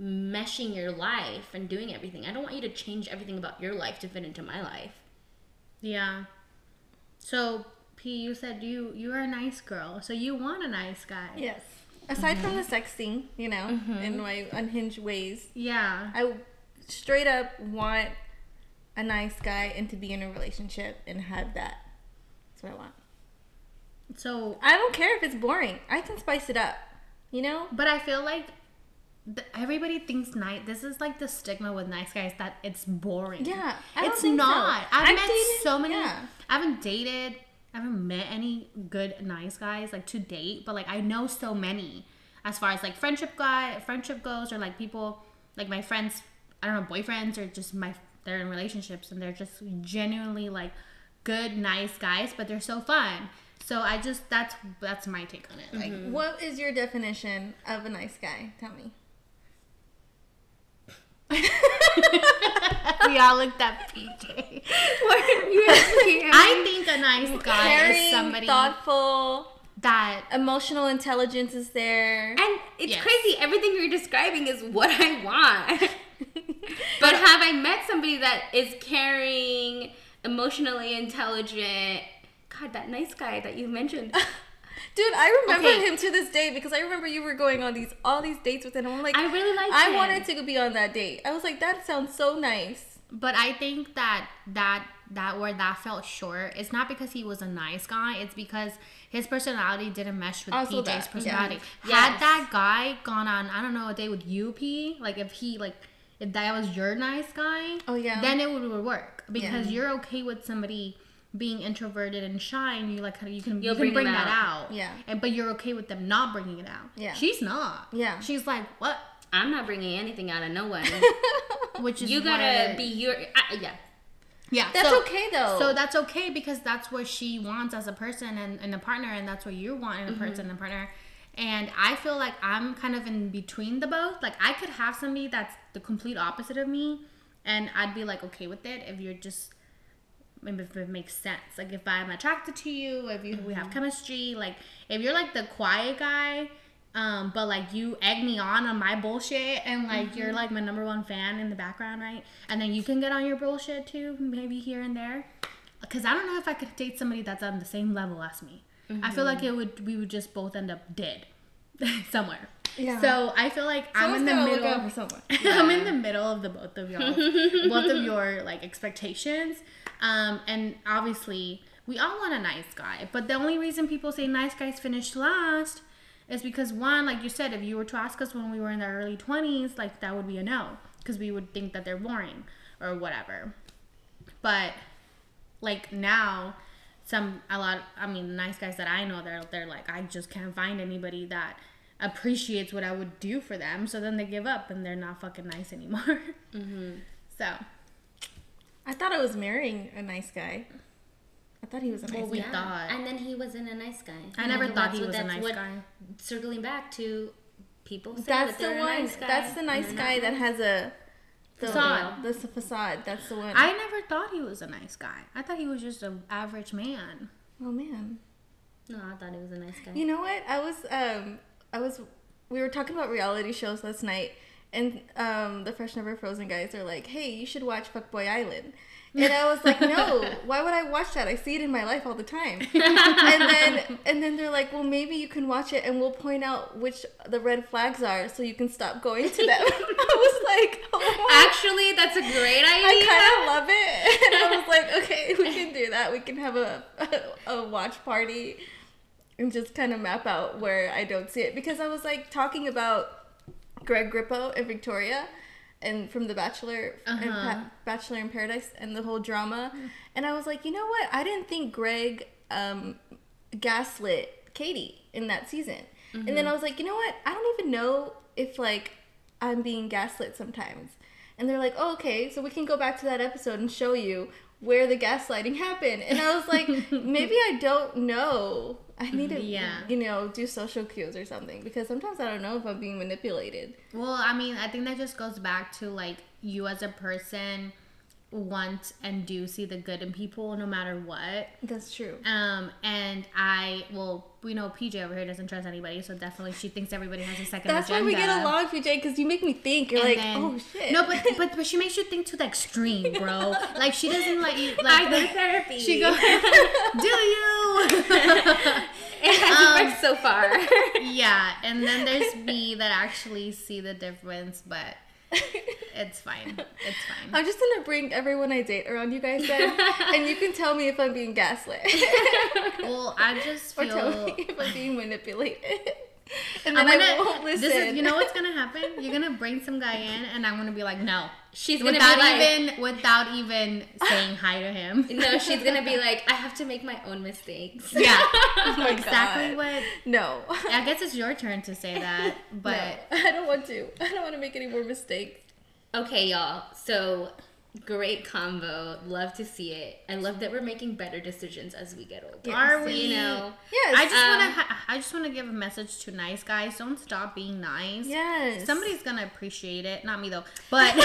meshing your life and doing everything. I don't want you to change everything about your life to fit into my life. Yeah. So P, you said you you are a nice girl, so you want a nice guy. Yes. Aside from the sexting, you know, mm-hmm. in my unhinged ways, Yeah. I straight up want a nice guy and to be in a relationship and have that. That's what I want. So, I don't care if it's boring. I can spice it up. You know? but I feel like th- everybody thinks nice. This is like the stigma with nice guys that it's boring. Yeah. I don't it's think so. not. I've, I've met dated- so many. yeah. I haven't dated. I haven't met any good nice guys like to date, but like I know so many as far as like friendship guy friendship goes, or like people like my friends. I don't know boyfriends or just my they're in relationships and they're just genuinely like good nice guys, but they're so fun. So I just that's that's my take on it. Like mm-hmm. What is your definition of a nice guy? Tell me. <laughs> we all looked at PJ. What are you? <laughs> I think a nice guy Caring, is somebody thoughtful, that emotional intelligence is there. And it's Yes. crazy. Everything you're describing is what I want. <laughs> <laughs> but have I met somebody that is caring, emotionally intelligent? God, that nice guy that you mentioned. <laughs> Dude, I remember Okay. him to this day because I remember you were going on these all these dates with him. I'm like, I really liked I him. wanted to be on that date. I was like, that sounds so nice. but I think that that that where that felt short, it's not because he was a nice guy. It's because his personality didn't mesh with Also PJ's that, yeah. personality. Yes. Had that guy gone on, I don't know, a date with you, P, like if he like if that was your nice guy, Oh, yeah. then it would, would work because Yeah. you're okay with somebody being introverted and shy, and you like you can You'll you can bring bring, that out. out. Yeah. and but you're okay with them not bringing it out. Yeah. she's not. Yeah. she's like what, I'm not bringing anything out of no one. <laughs> which is you gotta what- be your uh, yeah. yeah. That's so- okay though. So that's okay because that's what she wants as a person and, and a partner, and that's what you want in a Mm-hmm. person and a partner. And I feel like I'm kind of in between the both. Like I could have somebody that's the complete opposite of me, and I'd be like okay with it if you're just maybe if it makes sense. Like if I'm attracted to you, if you we Mm-hmm. have chemistry, like if you're like the quiet guy. Um, but like you egg me on on my bullshit and like Mm-hmm. you're like my number one fan in the background, right? And then you can get on your bullshit too, maybe here and there because I don't know if I could date somebody that's on the same level as me. I feel like it would we would just both end up dead <laughs> somewhere. Yeah. So I feel like I'm in the gotta look middle. out for someone. <laughs> I'm in the middle of the both of y'all, <laughs> both of your like expectations. Um, and obviously we all want a nice guy, but the only reason people say nice guys finish last is because one, like you said, if you were to ask us when we were in our early twenties, like that would be a no, because we would think that they're boring or whatever. But like now some a lot i mean nice guys that i know they're they're like i just can't find anybody that appreciates what i would do for them so then they give up and they're not fucking nice anymore <laughs> Mm-hmm. so I thought I was marrying a nice guy. I thought he was a nice Well, we- guy. thought. And then he wasn't a nice guy. i never thought that's he what- was a nice what- guy Circling back to people say That's that the one. a nice guy. That's the nice guy not that has a the, Facade. That's the facade. That's the one. i never thought he was a nice guy i thought he was just an average man oh man. No, I thought he was a nice guy. You know what? I was um I was we were talking about reality shows last night and um the Fresh Never Frozen guys are like, "Hey, you should watch Fuckboy Island." And I was like, "No, <laughs> why would I watch that? I see it in my life all the time." <laughs> and then and then they're like, "Well, maybe you can watch it and we'll point out which the red flags are so you can stop going to them." <laughs> I was like, "Oh, Actually, that's a great idea. I kind of love it. And I was like, okay, we can do that. We can have a, a, a watch party and just kind of map out where I don't see it. Because I was like talking about Greg Grippo and Victoria and from The Bachelor and Uh-huh. pa- Bachelor in Paradise and the whole drama. And I was like, you know what? I didn't think Greg um, gaslit Katie in that season. And then I was like, you know what? I don't even know if like I'm being gaslit sometimes. And they're like, oh, okay, so we can go back to that episode and show you where the gaslighting happened. And I was like, <laughs> maybe I don't know. I need to, mm, Yeah. you know, do social cues or something because sometimes I don't know if I'm being manipulated. Well, I mean, I think that just goes back to like you as a person want and do see the good in people no matter what. That's true. Um, and I, well, we know PJ over here doesn't trust anybody, so definitely she thinks everybody has a second That's agenda. why we get along, PJ, because you make me think. You're And like, then- oh shit. No, but, <laughs> but but she makes you think to the extreme, bro. <laughs> like she doesn't let you like I go therapy. she goes, <laughs> do you? It hasn't Um, worked so far. yeah, and then there's me that actually see the difference, but <laughs> it's fine. It's fine. I'm just gonna bring everyone I date around you guys then, <laughs> and you can tell me if I'm being gaslit Well, I just <laughs> or tell feel me if I'm being manipulated, <laughs> and then I'm I gonna, won't listen. This is, you know what's gonna <laughs> happen? You're gonna bring some guy in, and I'm gonna be like, no, She's gonna without be like, even without even saying hi to him. <laughs> no, she's gonna be like, I have to make my own mistakes. Yeah, Oh exactly God. what. No. I guess it's your turn to say that, but No, I don't want to. I don't want to make any more mistakes. Okay, y'all. So great combo. Love to see it. I love that we're making better decisions as we get older. are we? You know. Yes. I just Um, want to. Ha- I just want to give a message to nice guys. Don't stop being nice. yes. Somebody's gonna appreciate it. Not me though. But <laughs>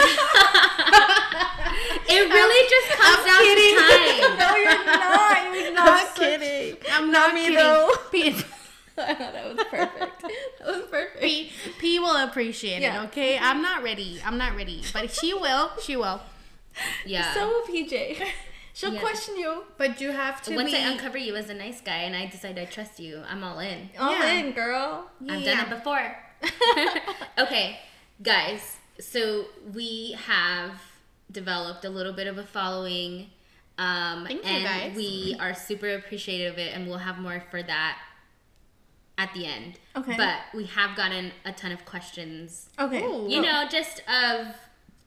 It really just comes down kidding. to time. <laughs> no, you're not. You're not so- kidding. I'm Not not me, kidding. though. <laughs> P, that was perfect. That was perfect. P, P will appreciate Yeah. it. Okay. I'm not ready. I'm not ready. But she will. She will. Yeah. <laughs> So will PJ. <laughs> She'll Yeah. question you. But you have to Once be. I uncover you as a nice guy and I decide I trust you, I'm all in. All Yeah. in, girl. I've done it before. <laughs> okay, guys. So we have developed a little bit of a following. Um, Thank you, and guys. we are super appreciative of it, and we'll have more for that at the end. Okay. But we have gotten a ton of questions Okay. Ooh. you know just of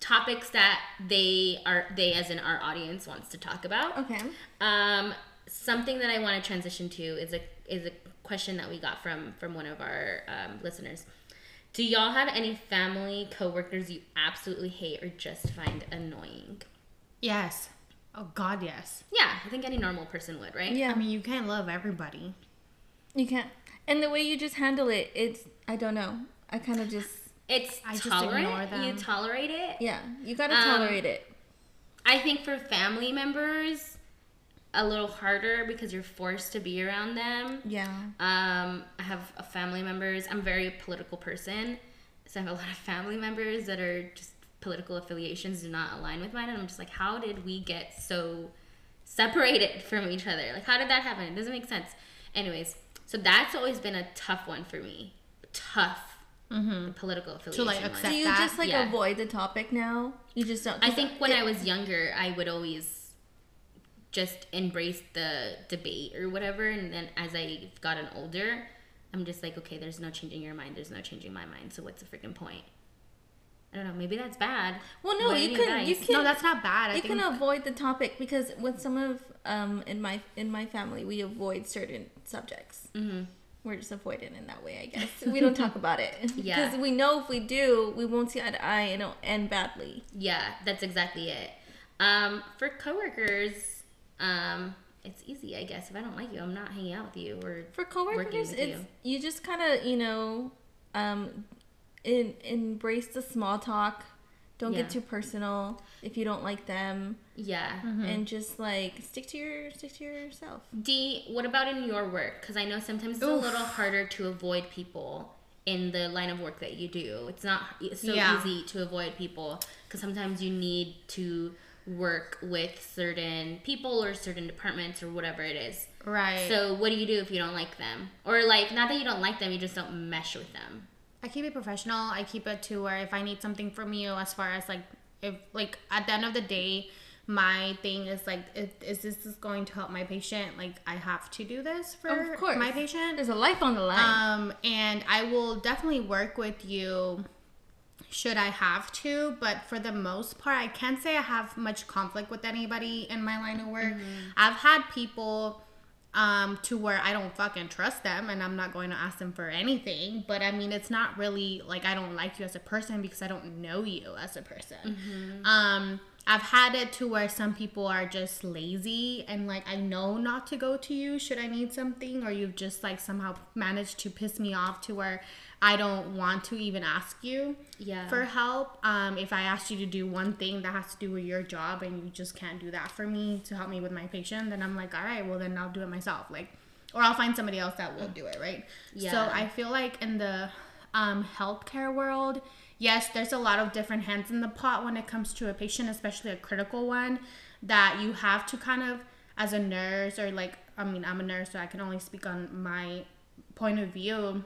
topics that they are they as in our audience wants to talk about Okay. um something that i want to transition to is a is a question that we got from from one of our um, listeners do y'all have any family coworkers you absolutely hate or just find annoying Yes. Oh God, yes. yeah i think any normal person would right Yeah. I mean, you can't love everybody. you can't. And the way you just handle it, it's I don't know. I kind of just it's I just tolerant you tolerate it yeah. You gotta Um, tolerate it. I think for family members, a little harder because you're forced to be around them. Yeah. Um, I have a family members. I'm a very political person, so I have a lot of family members that are just political affiliations do not align with mine, and I'm just like, how did we get so separated <laughs> from each other? Like, how did that happen? It doesn't make sense. Anyways, so that's always been a tough one for me. Tough. The political affiliation. like, one. accept Do you that, just like yeah. avoid the topic now? You just don't. I think when I was younger, I would always just embrace the debate or whatever. And then as I've gotten older, I'm just like, okay, there's no changing your mind. There's no changing my mind. So what's the freaking point? I don't know. Maybe that's bad. Well, no, But you any can. You advice? can. No, that's not bad. I you think can avoid the topic because with some of um in my in my family we avoid certain subjects. hmm We're just avoidant in that way, I guess. we don't talk <laughs> about it Yeah. because we know if we do, we won't see eye to eye and it'll end badly. Yeah, that's exactly it. Um, for coworkers, um, it's easy, I guess. If I don't like you, I'm not hanging out with you. Or For coworkers, it's you. just kind of you know, um, in, embrace the small talk. Don't Yeah. get too personal if you don't like them, yeah. Mm-hmm. and just like stick to your stick to yourself. D, what about in your work? Because I know sometimes it's a little harder to avoid people in the line of work that you do. It's not it's so Yeah. easy to avoid people because sometimes you need to work with certain people or certain departments or whatever it is. right. So what do you do if you don't like them? Or like not that you don't like them, you just don't mesh with them. I keep it professional. I keep it to where if I need something from you, as far as like if like at the end of the day, my thing is like, if, is this is going to help my patient? Like I have to do this for my patient. There's a life on the line. Um, and I will definitely work with you should I have to, but for the most part, I can't say I have much conflict with anybody in my line of work. I've had people um to where I don't fucking trust them and I'm not going to ask them for anything, but I mean it's not really like I don't like you as a person because I don't know you as a person. Um I've had it to where some people are just lazy and like I know not to go to you should I need something or you've just like somehow managed to piss me off to where I don't want to even ask you Yeah. for help. Um, if I asked you to do one thing that has to do with your job and you just can't do that for me to help me with my patient, then I'm like, all right, well then I'll do it myself. Like, or I'll find somebody else that will do it, right? Yeah. So I feel like in the um, healthcare world, yes, there's a lot of different hands in the pot when it comes to a patient, especially a critical one, that you have to kind of, as a nurse or like, I mean, I'm a nurse, so I can only speak on my point of view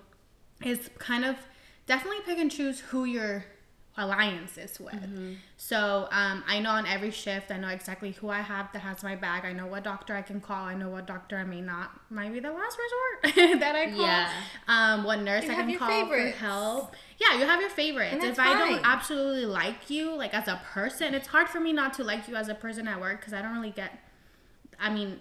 is kind of definitely pick and choose who your alliance is with. So um, I know on every shift, I know exactly who I have that has my bag. I know what doctor I can call. I know what doctor I may not, might be the last resort <laughs> that I call. Yeah. Um, what nurse You I can call favorites. for help. Yeah, you have your favorites. If that's I don't absolutely like you, like as a person, it's hard for me not to like you as a person at work because I don't really get. I mean,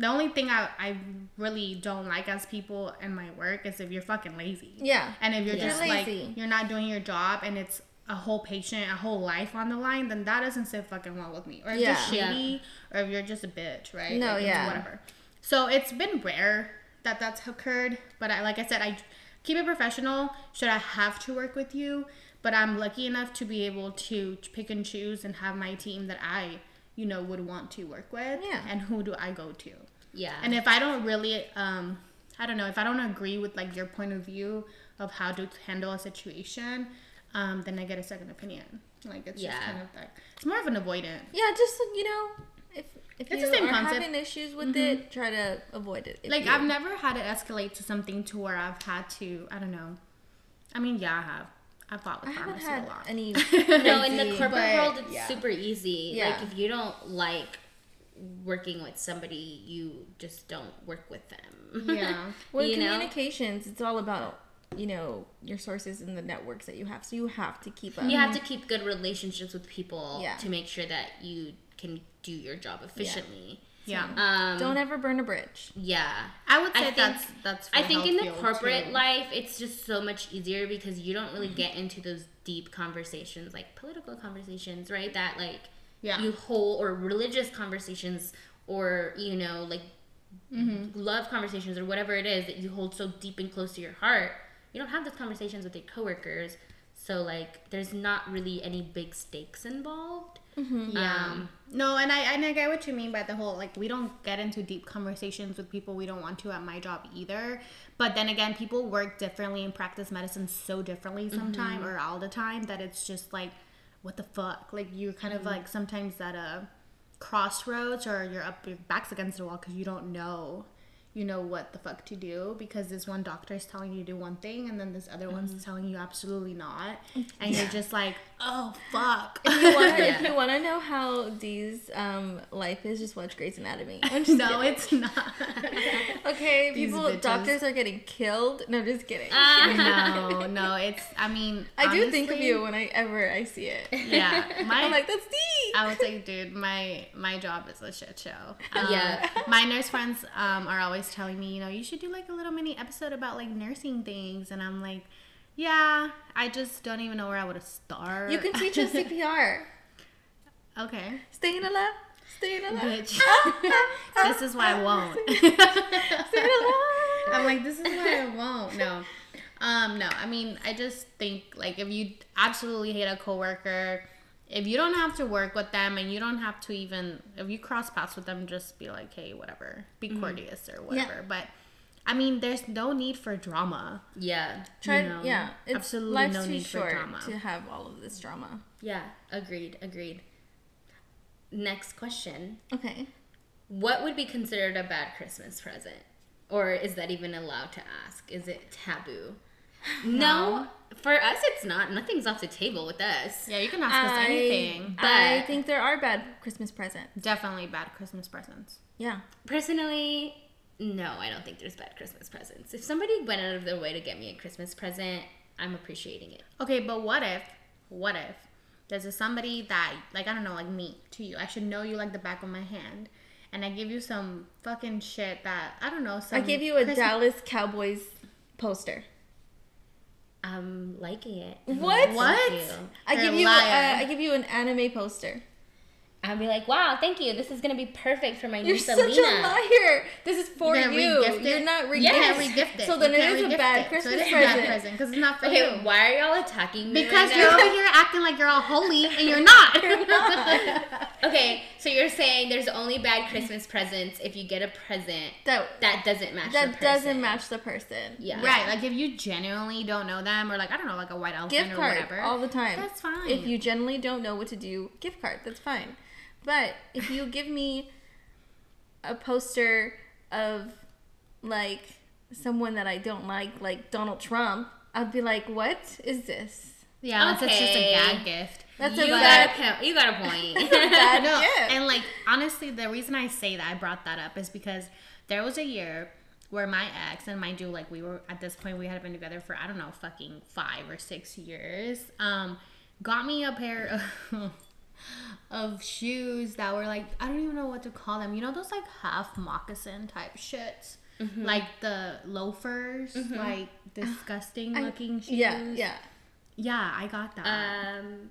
the only thing I, I really don't like as people in my work is if you're fucking lazy. yeah. And if you're Yeah. just You're like lazy. you're not doing your job and it's a whole patient, a whole life on the line, then that doesn't sit fucking well with me. Or if Yeah. you're Yeah. shady, or if you're just a bitch, right? No, Like, yeah. whatever. So it's been rare that that's occurred, but I like I said, I keep it professional. Should I have to work with you? But I'm lucky enough to be able to pick and choose and have my team that I, you know, would want to work with. Yeah. And who do I go to? Yeah. And if I don't really, um, I don't know, if I don't agree with like your point of view of how to handle a situation, um, then I get a second opinion. Like it's just kind of like it's more of an avoidant. Yeah, just you know, if if It's you the same are concept. Mm-hmm. having issues with it, try to avoid it. Like you- I've never had it escalate to something to where I've had to, I don't know. I mean, yeah, I have. I fought I with haven't pharmacy a had lot. any. <laughs> No, in the corporate but, world, it's yeah. super easy. Yeah. Like if you don't like working with somebody, you just don't work with them. Yeah. <laughs> Well, you know? communications, it's all about you know your sources and the networks that you have. So you have to keep up. You have to keep good relationships with people Yeah. to make sure that you can do your job efficiently. Yeah. Um, Don't ever burn a bridge. yeah. I would I say think- that's that's. For I think in the corporate too. life, it's just so much easier because you don't really get into those deep conversations, like political conversations, right? That like Yeah. you hold, or religious conversations, or you know, like Mm-hmm. love conversations, or whatever it is that you hold so deep and close to your heart. You don't have those conversations with your coworkers, so like there's not really any big stakes involved. Yeah. Um, no, and I and I get what you mean by the whole like we don't get into deep conversations with people we don't want to at my job either. But then again, people work differently and practice medicine so differently sometime or all the time that it's just like, what the fuck? Like you're kind of mm-hmm. like sometimes at a crossroads or you're up your back's against the wall because you don't know you know what the fuck to do because this one doctor is telling you to do one thing and then this other one's telling you absolutely not and you're just like oh fuck If you want to, <laughs> Yeah. if you want to know how Dee's um, life is, just watch Grey's Anatomy. <laughs> No it's not <laughs> Okay, These people, bitches. doctors are getting killed. No, just kidding. no, no, it's. I mean, I do think of you whenever I see it. Yeah, my. I'm like, that's Dee. I would say, dude, my my job is a shit show. Um, Yeah. my nurse friends um, are always telling me, you know, you should do like a little mini episode about like nursing things, and I'm like, yeah, I just don't even know where I would start. You can teach us CPR. <laughs> Okay, Stay in the Staying alive. Staying alive. bitch. <laughs> this is why I won't. Staying alive. I'm like, this is why I won't. No. Um, no, I mean, I just think like if you absolutely hate a coworker, if you don't have to work with them and you don't have to even if you cross paths with them, just be like, hey, whatever, be mm-hmm. courteous or whatever. But I mean, there's no need for drama. yeah. Try, You know, yeah, it's absolutely life's no too need for drama. to have all of this drama. Yeah, agreed, agreed. Next question. Okay. What would be considered a bad Christmas present? Or is that even allowed to ask? Is it taboo? No, for us it's not. Nothing's off the table with us. Yeah, you can ask us I, anything. I think there are bad Christmas presents. Definitely bad Christmas presents. Yeah. Personally, no, I don't think there's bad Christmas presents. If somebody went out of their way to get me a Christmas present, I'm appreciating it. Okay, but what if, what if there's a somebody that, like, I don't know, like me to you. I should know you like the back of my hand. And I give you some fucking shit that, I don't know, some. I give you a Christmas- Dallas Cowboys poster. I'm liking it. What? What? I give you uh. I give you an anime poster. I'll be like, wow, thank you. This is gonna be perfect for my You're niece such a liar. This is for You're you. Re-gift You're not re Yes. You can't re-gift it. So then You it can't is a bad it. Christmas so it is present. bad present because it's not for Okay, you. why are y'all attacking me? Because right you're now? over here acting like you're all holy and you're <laughs> not. <laughs> Okay, so you're saying there's only bad Christmas presents if you get a present That that doesn't match. the that doesn't person. match the person. Yeah. Right, like if you genuinely don't know them, or like I don't know, like a white elephant Gift or card whatever. all the time. That's fine. If you generally don't know what to do, gift card. That's fine. But if you give me a poster of like someone that I don't like, like Donald Trump, I'd be like, "What is this?" yeah, unless it's just a gag gift. That's you a got bad, a po- you got a point. <laughs> bad <laughs> no, gift. and like honestly, the reason I say that I brought that up is because there was a year where my ex and mind you, like we were at this point we had been together for I don't know, fucking five or six years. Um, got me a pair of <laughs> of shoes that were like I don't even know what to call them. You know those like half moccasin type shits. Mm-hmm. Like the loafers, like disgusting I- looking shoes. yeah, yeah. Yeah, I got that. um,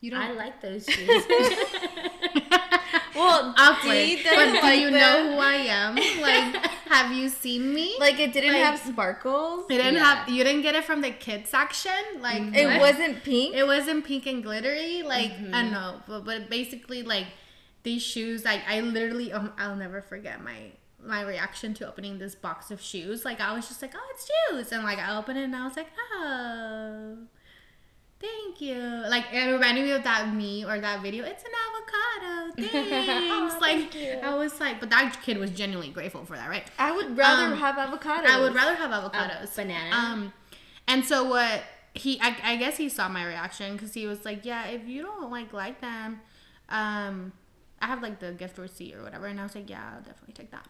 you don't I like those <laughs> shoes. <laughs> Well, awkward. But do like you know who I am? Like, <laughs> have you seen me? Like it didn't Like- have sparkles. it didn't Yeah. have. You didn't get it from the kid section. Like It what? wasn't pink. It wasn't pink and glittery. Like Mm-hmm. I don't know, but, but basically, like these shoes. Like I literally, um, I'll never forget my my reaction to opening this box of shoes. Like I was just like, oh, it's shoes, and like I opened it and I was like, oh. Thank you. Like it reminded me of that me or that video. It's an avocado. <laughs> Thanks. like thank you. I was like, but that kid was genuinely grateful for that, right? I would rather Um, have avocados. I would rather have avocados. banana? Um, and so what he I, I guess he saw my reaction because he was like, yeah, if you don't like like them, um, I have like the gift receipt or whatever, and I was like, yeah, I'll definitely take that.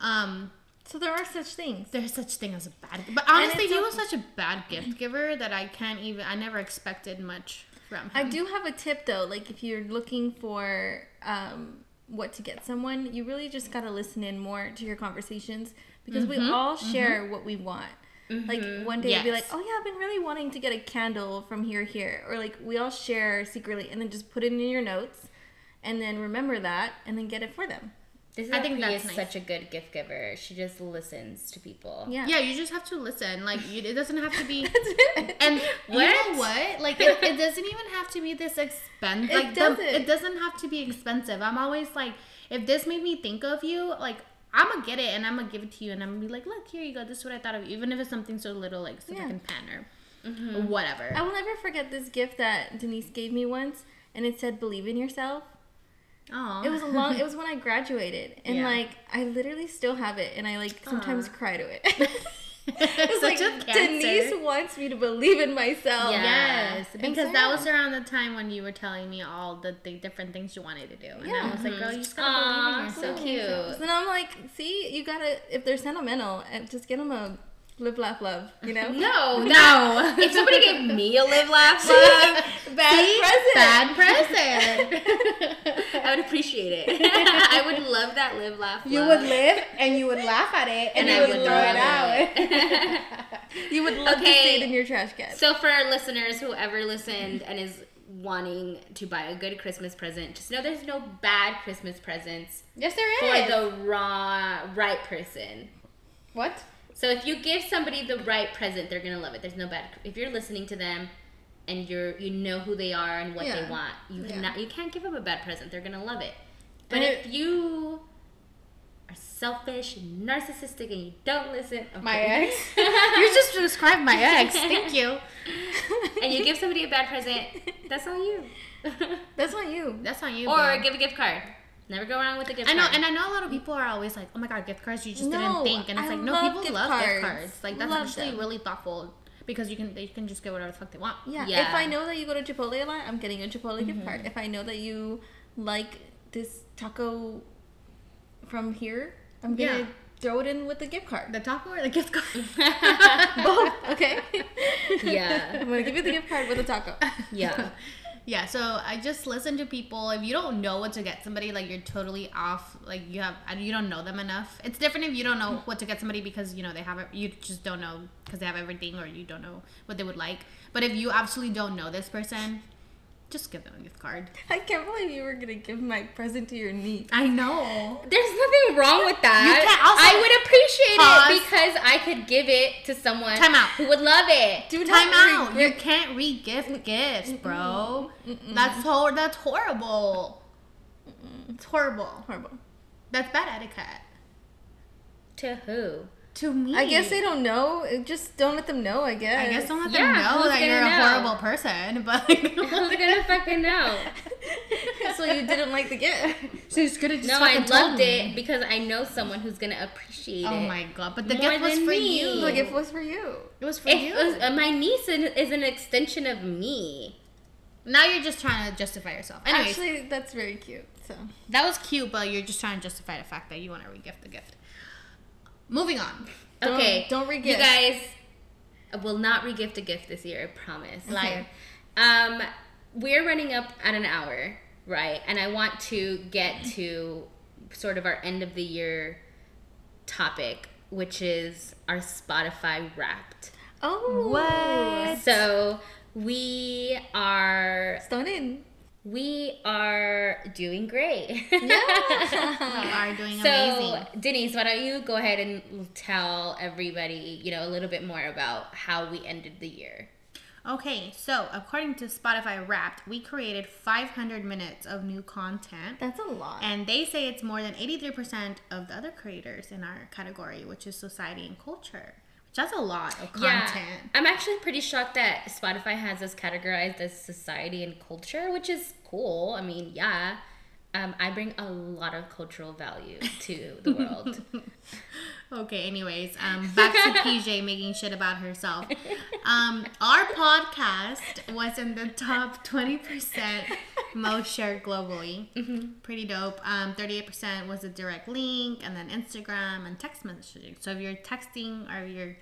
Um, So there are such things. there's such thing as a bad, but honestly, he was such a bad gift giver that I can't even. I never expected much from him. I do have a tip though. Like if you're looking for um, what to get someone, you really just gotta listen in more to your conversations because we mm-hmm. all mm-hmm. share what we want. Like mm-hmm. one day you'll be like, "Oh yeah, I've been really wanting to get a candle from here here," or like we all share secretly, and then just put it in your notes, and then remember that, and then get it for them. This I think Apriya that's is nice. such a good gift giver. She just listens to people. Yeah. Yeah, you just have to listen. Like you, it doesn't have to be. <laughs> That's it. And you What? know what? Like it, it doesn't even have to be this expensive. It Like the, doesn't. it doesn't have to be expensive. I'm always like, if this made me think of you, like I'm gonna get it and I'm gonna give it to you and I'm gonna be like, look, here you go. This is what I thought of you. Even if it's something so little like so Yeah. fucking pen or mm-hmm. whatever. I will never forget this gift that Denisse gave me once, and it said "Believe in yourself." Oh, It was a long. It <laughs> was when I graduated, and Yeah. like I literally still have it, and I like sometimes Aw. cry to it. <laughs> <laughs> it's it's like. Denisse wants me to believe in myself. Yeah. Yes, because so, that was around the time when you were telling me all the, the different things you wanted to do, and I was like, girl, you just gotta Aw, believe in so yourself. cute. So then I'm like, see, you gotta if they're sentimental, uh, just get them a live, laugh, love. You know? No, <laughs> No. if somebody gave me a live, laugh, <laughs> love, Bad present. Bad present. <laughs> I would appreciate it. I would love that live, laugh, Love. You would live and you would laugh at it and, And I you would would throw it out. You would love to Okay. see it in your trash can. So for our listeners, whoever listened and is wanting to buy a good Christmas present, just know there's no bad Christmas presents yes, there is for the raw right person. what? So if you give somebody the right present, they're gonna love it. There's no bad. If you're listening to them, and you're you know who they are and what Yeah. they want, you Yeah. cannot you can't give them a bad present. They're gonna love it. But And if you are selfish and narcissistic and you don't listen, I'm My ex? <laughs> you just described my ex. Thank you. <laughs> and you give somebody a bad present, that's on you. That's on you. <laughs> That's on you. or bro. give a gift card. Never go wrong with a gift card. I know, card. and I know a lot of people are always like, "Oh my god, gift cards! You just didn't think." And it's I like, no, people gift love gift cards. cards. Like that's Love actually them. really thoughtful because you can they can just get whatever the fuck they want. Yeah. Yeah. If I know that you go to Chipotle a lot, I'm getting a Chipotle gift mm-hmm. card. If I know that you like this taco from here, I'm gonna Yeah. throw it in with the gift card. The taco or the gift card? <laughs> Both, okay? <laughs> Yeah. <laughs> I'm gonna give you the gift card with the taco. yeah. Yeah, so I just listen to people. If you don't know what to get somebody, like you're totally off. Like you have, you don't know them enough. It's different if you don't know mm. what to get somebody because you know they have it. You just don't know because they have everything, or you don't know what they would like. But if you absolutely don't know this person, just give them a gift card. <laughs> I can't believe you were gonna give my present to your niece. I know. There's nothing wrong with that. You can also- I would appreciate Pause. it because I could give it to someone Time out. who would love it. Do Time out. You can't re-gift gifts, bro. That's hor- That's horrible. It's horrible. Horrible. That's bad etiquette. To who? To me. I guess they don't know. Just don't let them know. I guess. I guess don't let Yeah, them know that you're gonna a know? horrible person, <laughs> but like, Who's gonna <laughs> fucking know? so you didn't like the gift. so you could have just No, I loved me. it because I know someone who's gonna appreciate Oh it. my god! But the More gift was for me. you. The gift was for you. It was for If you. was- uh, my niece is is an extension of me. now you're just trying to justify yourself. Anyways, Actually, that's very cute. So that was cute, but you're just trying to justify the fact that you want to regift the gift. Moving on. Don't- okay, don't regift. You guys will not regift a gift this year. I promise. Liar. Um, we're running up at an hour, right? And I want to get to sort of our end of the year topic, which is our Spotify Wrapped. oh What? So we are Stone in. We are doing great. You <laughs> are doing so amazing. Denisse, why don't you go ahead and tell everybody, you know, a little bit more about how we ended the year. Okay, so according to Spotify Wrapped, we created 500 minutes of new content. That's a lot. And they say it's more than 83% of the other creators in our category, which is society and culture. That's a lot of content. Yeah, I'm actually pretty shocked that Spotify has us categorized as society and culture, which is cool. I mean, yeah, Um, I bring a lot of cultural value to <laughs> the world. Okay, anyways, um, back to <laughs> PJ making shit about herself. Um, our podcast was in the top 20% most shared globally. Pretty dope. Um, 38% was a direct link, and then Instagram and text messaging. So if you're texting or you're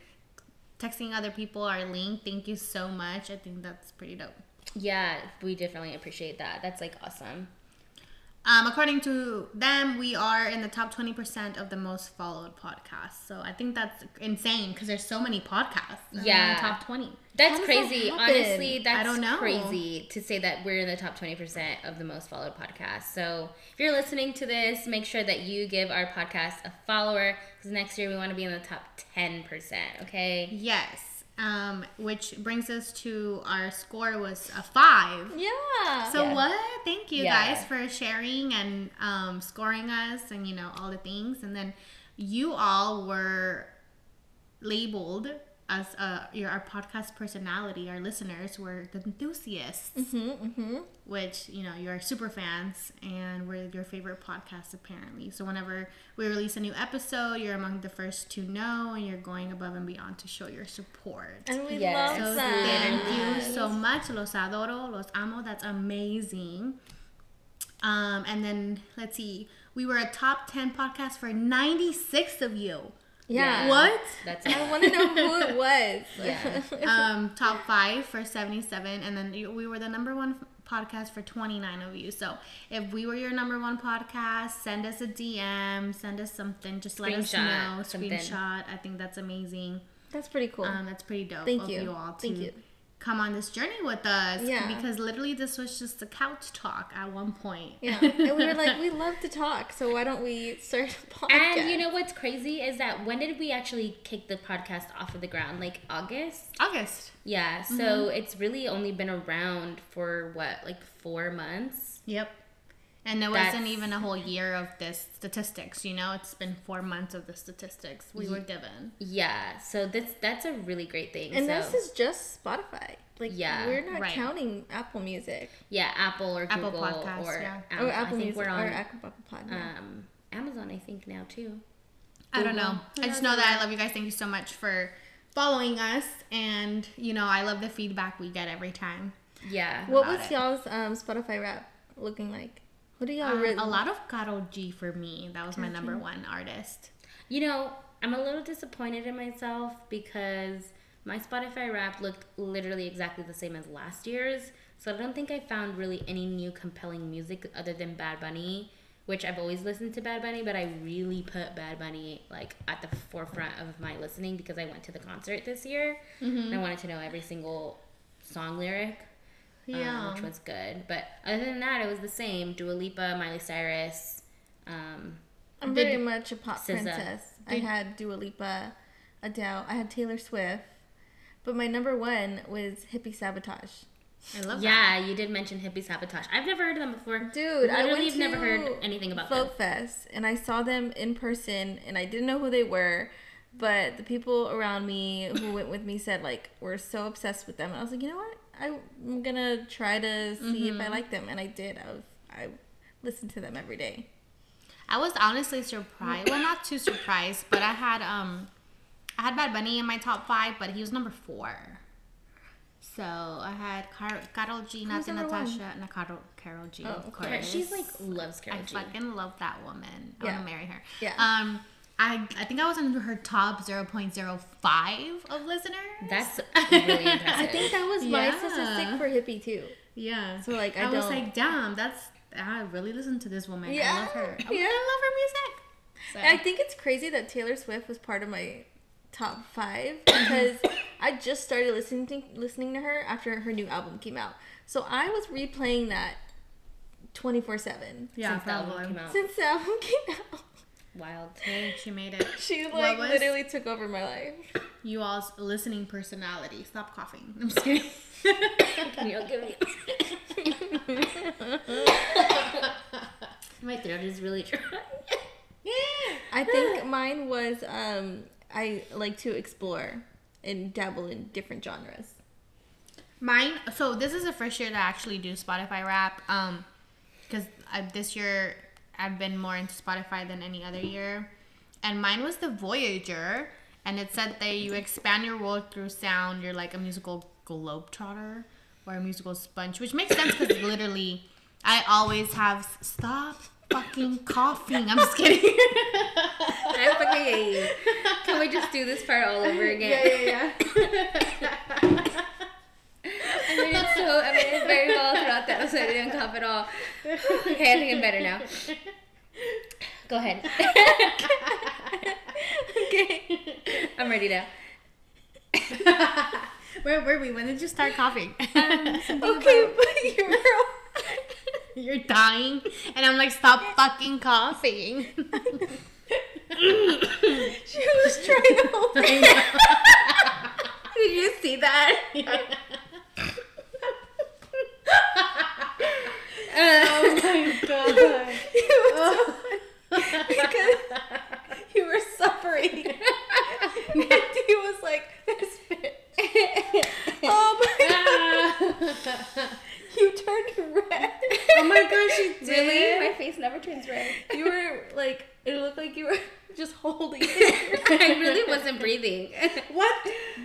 texting other people our link, thank you so much. I think that's pretty dope. yeah, we definitely appreciate that. That's like awesome. Um, according to them, we are in the top 20% of the most followed podcasts. So I think that's insane because there's so many podcasts. Yeah. the top 20. That's does that crazy. Honestly, that's I don't know. crazy to say that we're in the top 20% of the most followed podcasts. So if you're listening to this, make sure that you give our podcast a follower because next year we want to be in the top 10%. Okay. Yes. Um, which brings us to our score was a five. Yeah. So Yeah. what? Thank you Yeah. guys for sharing and um, scoring us and you know all the things. And then you all were labeled as uh, your our podcast personality. Our listeners were the enthusiasts, hmm hmm which you know you're super fans and we're your favorite podcast apparently. So whenever we release a new episode, you're among the first to know, and you're going above and beyond to show your support. And we Yes. love So that. thank you so much. Los adoro, los amo. That's amazing. Um, and then let's see. We were a top ten podcast for ninety six of you. Yeah. What? That's I want to know who it <laughs> was. Yeah. um, top five for seventy seven, and then we were the number one podcast for twenty nine of you. So if we were your number one podcast, send us a DM, send us something. Just let us Screenshot, know. something. Screenshot. I think that's amazing. That's pretty cool. Um, that's pretty dope. Thank of you. you all to Thank you. Come on this journey with us. Yeah. Because literally this was just a couch talk at one point. yeah. And we were like, we love to talk, so why don't we start a <laughs> podcast? And you know what's crazy is that when did we actually kick the podcast off of the ground? Like August? August. Yeah. So Mm-hmm. it's really only been around for what, like four months? Yep. And it wasn't even a whole year of this statistics, you know, it's been four months of the statistics we were given. Yeah. So that's that's a really great thing. and so, this is just Spotify. Like, Yeah. we're not Right. counting Apple Music yeah, Apple or Apple Google Podcasts, or yeah. Am- or I Apple think Music we're on or Apple Pod. yeah. um, Amazon. I think now too. I don't know. I just know that I love you guys. Thank you so much for following us. And, you know, I love the feedback we get every time. Yeah. what was it. y'all's um, Spotify Wrap looking like? What do y'all Um, really? a lot of Karol G for me. That was my number one artist. You know, I'm a little disappointed in myself because my Spotify Wrap looked literally exactly the same as last year's. So I don't think I found really any new compelling music other than Bad Bunny, which I've always listened to Bad Bunny, but I really put Bad Bunny like at the forefront of my listening because I went to the concert this year and I wanted to know every single song lyric. Um, Yeah. which was good. But other than that, it was the same. Dua Lipa, Miley Cyrus. Um, I'm very much a pop SZA. princess. I had Dua Lipa, Adele. I had Taylor Swift, but my number one was Hippie Sabotage. I love that. yeah, you did mention Hippie Sabotage. I've never heard of them before. Dude, I literally went have to never heard anything about them. Folk Fest, and I saw them in person, and I didn't know who they were, but the people around me who went with me said like we're so obsessed with them, and I was like, you know what, I'm gonna try to see if I like them, and I did. I was I listened to them every day. I was honestly surprised. Well, not too surprised, but I had um, I had Bad Bunny in my top five, but he was number four. So I had Car- Karol G, not Who's the number one? Natasha, not Karol, Karol G. Oh, of course. She's like loves Karol I G. fucking love that woman. I Yeah. want to marry her. Yeah. Um, I I think I was in her top zero point zero five of listeners. That's <laughs> really impressive. I think that was my Yeah. statistic for Hippie too. yeah. So like I, I, was don't. like, damn, that's I really listen to this woman. Yeah. I love her. I yeah. love her music. So. I think it's crazy that Taylor Swift was part of my top five <coughs> because I just started listening to, listening to her after her new album came out. So I was replaying that twenty four seven yeah, since the album came out. since the album came out. Wild. She made it. <laughs> She like was- literally took over my life. You all's listening personality. Stop coughing. I'm just kidding. Can you give me? <laughs> My throat is really dry. <laughs> I think mine was um I like to explore and dabble in different genres. Mine. So this is the first year that I actually do Spotify Wrap. Um, because this year I've been more into Spotify than any other year, and mine was the Voyager, and it said that you expand your world through sound. You're like a musical globetrotter or a musical sponge, which makes sense because literally, I always have stop fucking coughing. I'm just kidding. I fucking hate you. Can we just do this part all over again? yeah, yeah. I <laughs> made it so I made it very well throughout the episode. I didn't cough at all. Okay, I think I'm better now. Go ahead. okay. I'm ready now. Where were we? When did you start coughing? Um, <laughs> okay, but <laughs> you were. <laughs> You're dying, and I'm like, stop fucking coughing. She was trying to hold me. Did you see that? Oh my god. It was so funny because you were suffering. he was like, this bitch. <laughs> Oh my god. <laughs> <laughs> You turned red. oh my god, she <laughs> did. Really? My face never turns red. You were like, it looked like you were <laughs> just holding it. I really wasn't breathing. What?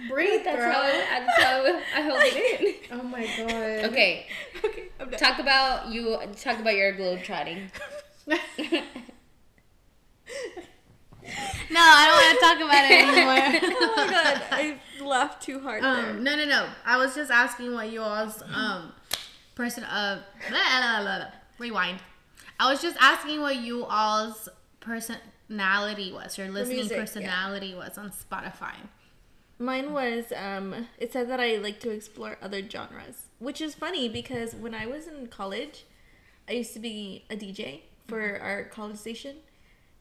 Breathe, That's girl. how, that's how I hold it in. Oh my god. Okay, Okay, I'm done. talk about you. Talk about your globe trotting. No, I don't want to talk about it anymore. oh my god, I laughed too hard there. Um, no, no, no. I was just asking what you all's um person uh blah, blah, blah, rewind. I was just asking what you all's personality was, your listening music, yeah. personality was on Spotify. Mine was um it said that I like to explore other genres, which is funny because when I was in college, I used to be a DJ for our college station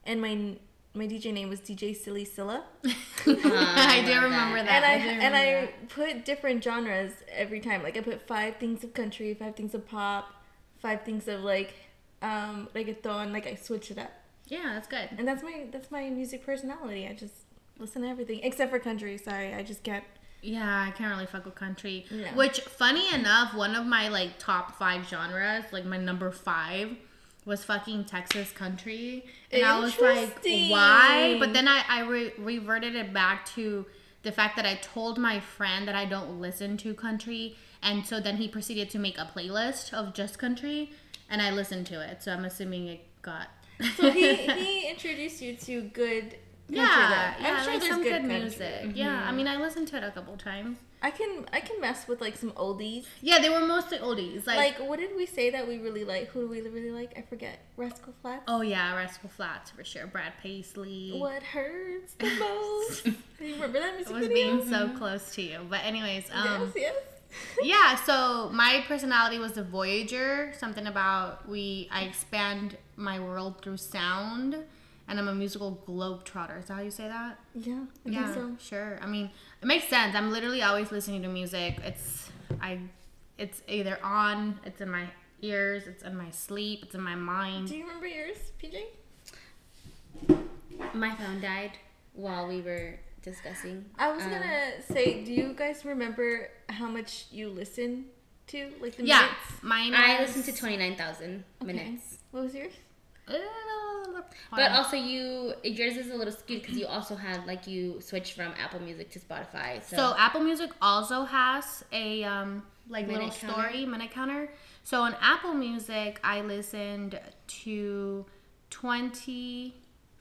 and my my DJ name was DJ Silly Silla. <laughs> I do remember that. and I, do and I that. put different genres every time. Like I put five things of country, five things of pop, five things of like um reggaeton, like I switch it up. yeah, that's good. And that's my that's my music personality. I just listen to everything except for country. Sorry, I just can't Yeah, I can't really fuck with country. Yeah. Which, funny enough, one of my like top five genres, like my number five, was fucking Texas country, and I was like, why? But then I I re- reverted it back to the fact that I told my friend that I don't listen to country, and so then he proceeded to make a playlist of just country, and I listened to it. So I'm assuming it got. So he <laughs> he introduced you to good yeah, yeah, I'm sure like there's some good, good, music. Yeah, I mean, I listened to it a couple times. I can I can mess with like some oldies. Yeah, they were mostly oldies. Like, what did we say that we really like? Who do we really like? I forget. Rascal Flatts. Oh yeah, Rascal Flatts for sure. Brad Paisley. What hurts the most? <laughs> do you remember that I music was video? being so close to you. But anyways, um yes, yes. <laughs> yeah, so my personality was a voyager, something about we I expand my world through sound and I'm a musical globetrotter. Is that how you say that? Yeah, I yeah, think so. sure. I mean, it makes sense. I'm literally always listening to music. It's I it's either on, it's in my ears, it's in my sleep, it's in my mind. Do you remember yours, PJ? My phone died while we were discussing. I was Um, gonna say, do you guys remember how much you listen to, like the Yeah, minutes? mine I was- listened to twenty nine thousand minutes. What was yours? Hold But also, you yours is a little skewed because you also had like you switched from Apple Music to Spotify. So, So Apple Music also has a um like Minute little counter? story minute counter. So on Apple Music, I listened to 20,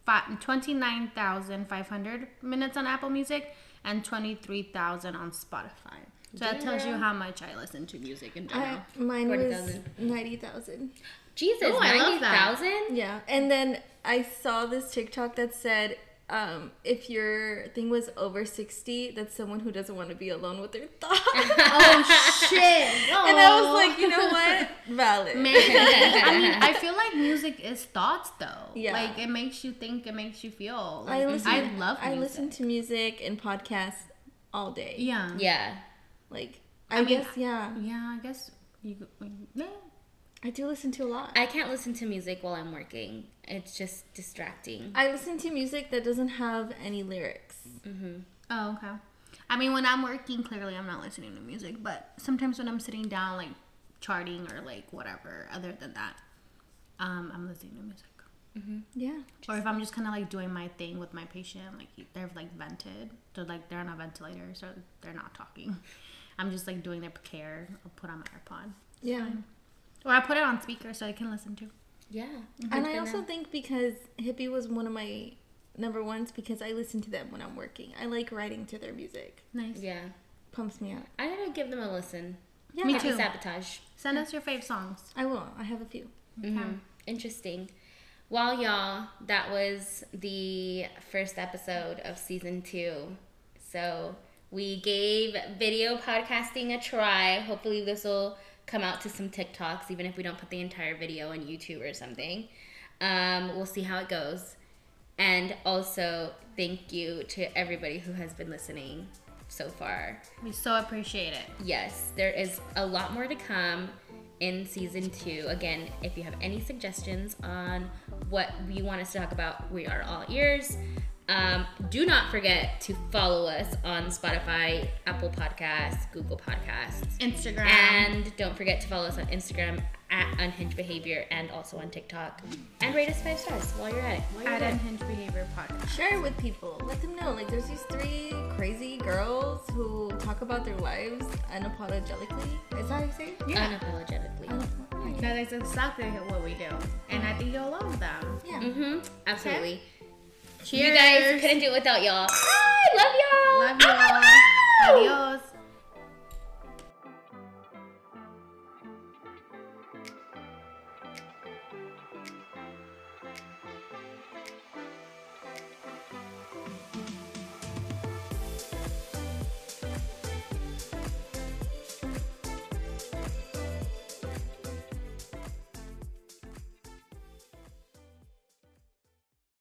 fi- 29,500 minutes on Apple Music and 23,000 on Spotify. So that tells you how much I listen to music in general. I, mine was 40,000. Ninety thousand. Jesus, Oh, I love ninety that. thousand. Yeah, and then I saw this TikTok that said, um, if your thing was over sixty, that's someone who doesn't want to be alone with their thoughts. <laughs> oh shit! <laughs> And I was like, you know what? <laughs> Valid. Man, I mean, I feel like music is thoughts, though. Yeah. like it makes you think, it makes you feel. I Like, listen. I love. I listen to music and podcasts all day. Yeah. Yeah. Like I, I mean, guess yeah, Yeah, I guess you. Yeah. I do listen to a lot. I can't listen to music while I'm working. It's just distracting. I listen to music that doesn't have any lyrics. hmm Oh, okay. I mean, when I'm working, clearly I'm not listening to music, but sometimes when I'm sitting down, like charting or like whatever, other than that, um, I'm listening to music. Yeah. Or if I'm just kind of like doing my thing with my patient, like they're like vented, so like they're on a ventilator, so they're not talking. <laughs> I'm just like doing their care. I'll put on my AirPod, Yeah. Or I put it on speaker so I can listen to. Yeah. And I also think because Hippie was one of my number ones because I listen to them when I'm working. I like writing to their music. Nice. Yeah. Pumps me up. I gotta give them a listen. Yeah. Me Happy too. sabotage. Send us your fave songs. I will. I have a few. Mhm. Interesting. Well, y'all, that was the first episode of season two. So we gave video podcasting a try. Hopefully, this will come out to some TikToks, even if we don't put the entire video on YouTube or something. Um, we'll see how it goes. And also, thank you to everybody who has been listening so far. We so appreciate it. Yes, there is a lot more to come in season two. Again, if you have any suggestions on what you want us to talk about, we are all ears. Um, do not forget to follow us on Spotify, Apple Podcasts, Google Podcasts. Instagram. And don't forget to follow us on Instagram at Unhinged Behavior and also on TikTok. And rate us five stars while you're at it. While you're at there. Unhinged Behavior Podcast. Share it with people. Let them know. Like, there's these three crazy girls who talk about their lives unapologetically. Is that how you say it? Yeah. Unapologetically. Unapologetically. That is exactly what we do. And I think you'll love them. Yeah. Mm-hmm. Absolutely. Cheers. You guys couldn't do it without y'all. I love y'all. Love you all. Adios.